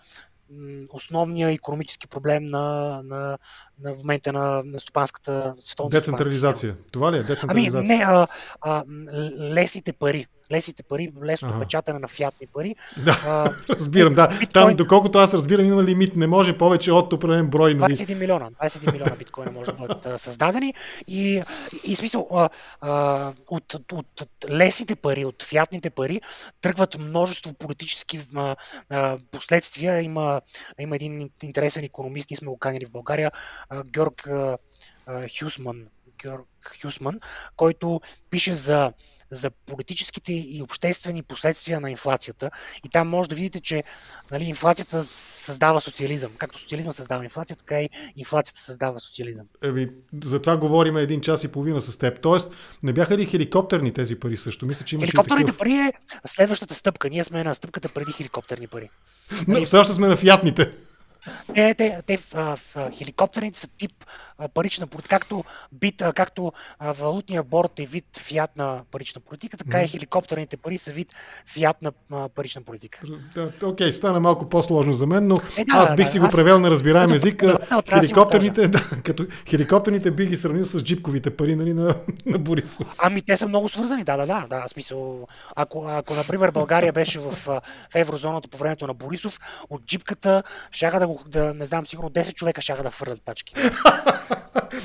основния економически проблем на, на, на в момента на, на стопанската световна Децентрализация. Това ли е децентрализация? Ами не, а, а, лесите пари лесните пари, лесното ага. печатане на фиатни пари. Да, а, разбирам, да. Биткоин... Там, доколкото аз разбирам, има лимит. Не може повече от определен брой. 21 нали? милиона. 21 милиона биткоина може да бъдат създадени. И, и смисъл, а, а, от, от, от лесните пари, от фиатните пари, тръгват множество политически а, а, последствия. Има, има един интересен економист, ние сме го канили в България, а, Георг а, Хюсман, Георг Хюсман, който пише за за политическите и обществени последствия на инфлацията. И там може да видите, че нали, инфлацията създава социализъм. Както социализма създава инфлация, така и инфлацията създава социализъм. Еми, за това говорим един час и половина с теб. Тоест, не бяха ли хеликоптерни тези пари също? Мисля, че Хеликоптерните такъв... пари е следващата стъпка. Ние сме на стъпката преди хеликоптерни пари. Но, все още сме на фиатните. Те, те, те в, в, хеликоптерните са тип парична политика. Както, бит, както валутния борт е вид фиат на парична политика, така и хеликоптерните пари са вид фиат на парична политика. Да, окей, стана малко по-сложно за мен, но е, да, аз бих да, си го превел на разбираем като, език. Да, хеликоптерните, да, като хеликоптерните бих ги сравнил с джипковите пари нали, на, на Борисов. Ами те са много свързани, да, да, да. да смисъл, ако, ако, например, България беше в, в еврозоната по времето на Борисов, от джипката щяха да го, да, не знам, сигурно 10 човека щяха да фърлят пачки.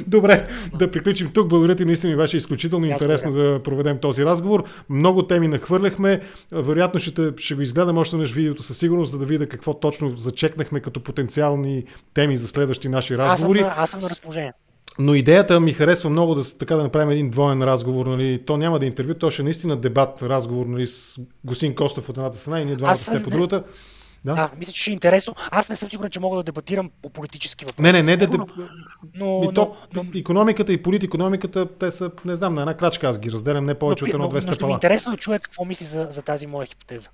Добре, да приключим тук. Благодаря ти, наистина ми беше изключително Аз интересно да проведем този разговор. Много теми нахвърляхме. Вероятно ще, ще го изгледам още на видеото със сигурност, за да видя какво точно зачекнахме като потенциални теми за следващи наши разговори. Аз съм, аз съм на разположение. Но идеята ми харесва много да, така да направим един двоен разговор. Нали. То няма да е интервю, то ще е наистина дебат, разговор нали, с Госин Костов от едната страна и ние двамата сте по другата. Да. да, мисля, че ще е интересно. Аз не съм сигурен, че мога да дебатирам по политически въпроси. Не, не, не, да, но, но, то, но, економиката и политикономиката, те са, не знам, на една крачка аз ги разделям, не повече но, от едно 200 пала. Но, но, интересно да чуя какво мисли за, за тази моя хипотеза.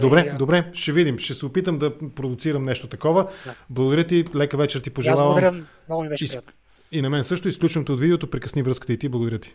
Добре, е, добре, ще видим. Ще се опитам да продуцирам нещо такова. Да. Благодаря ти, лека вечер ти пожелавам. Аз благодаря, много ми беше приятно. И на мен също изключвам от видеото, прекъсни връзката и ти. Благодаря ти.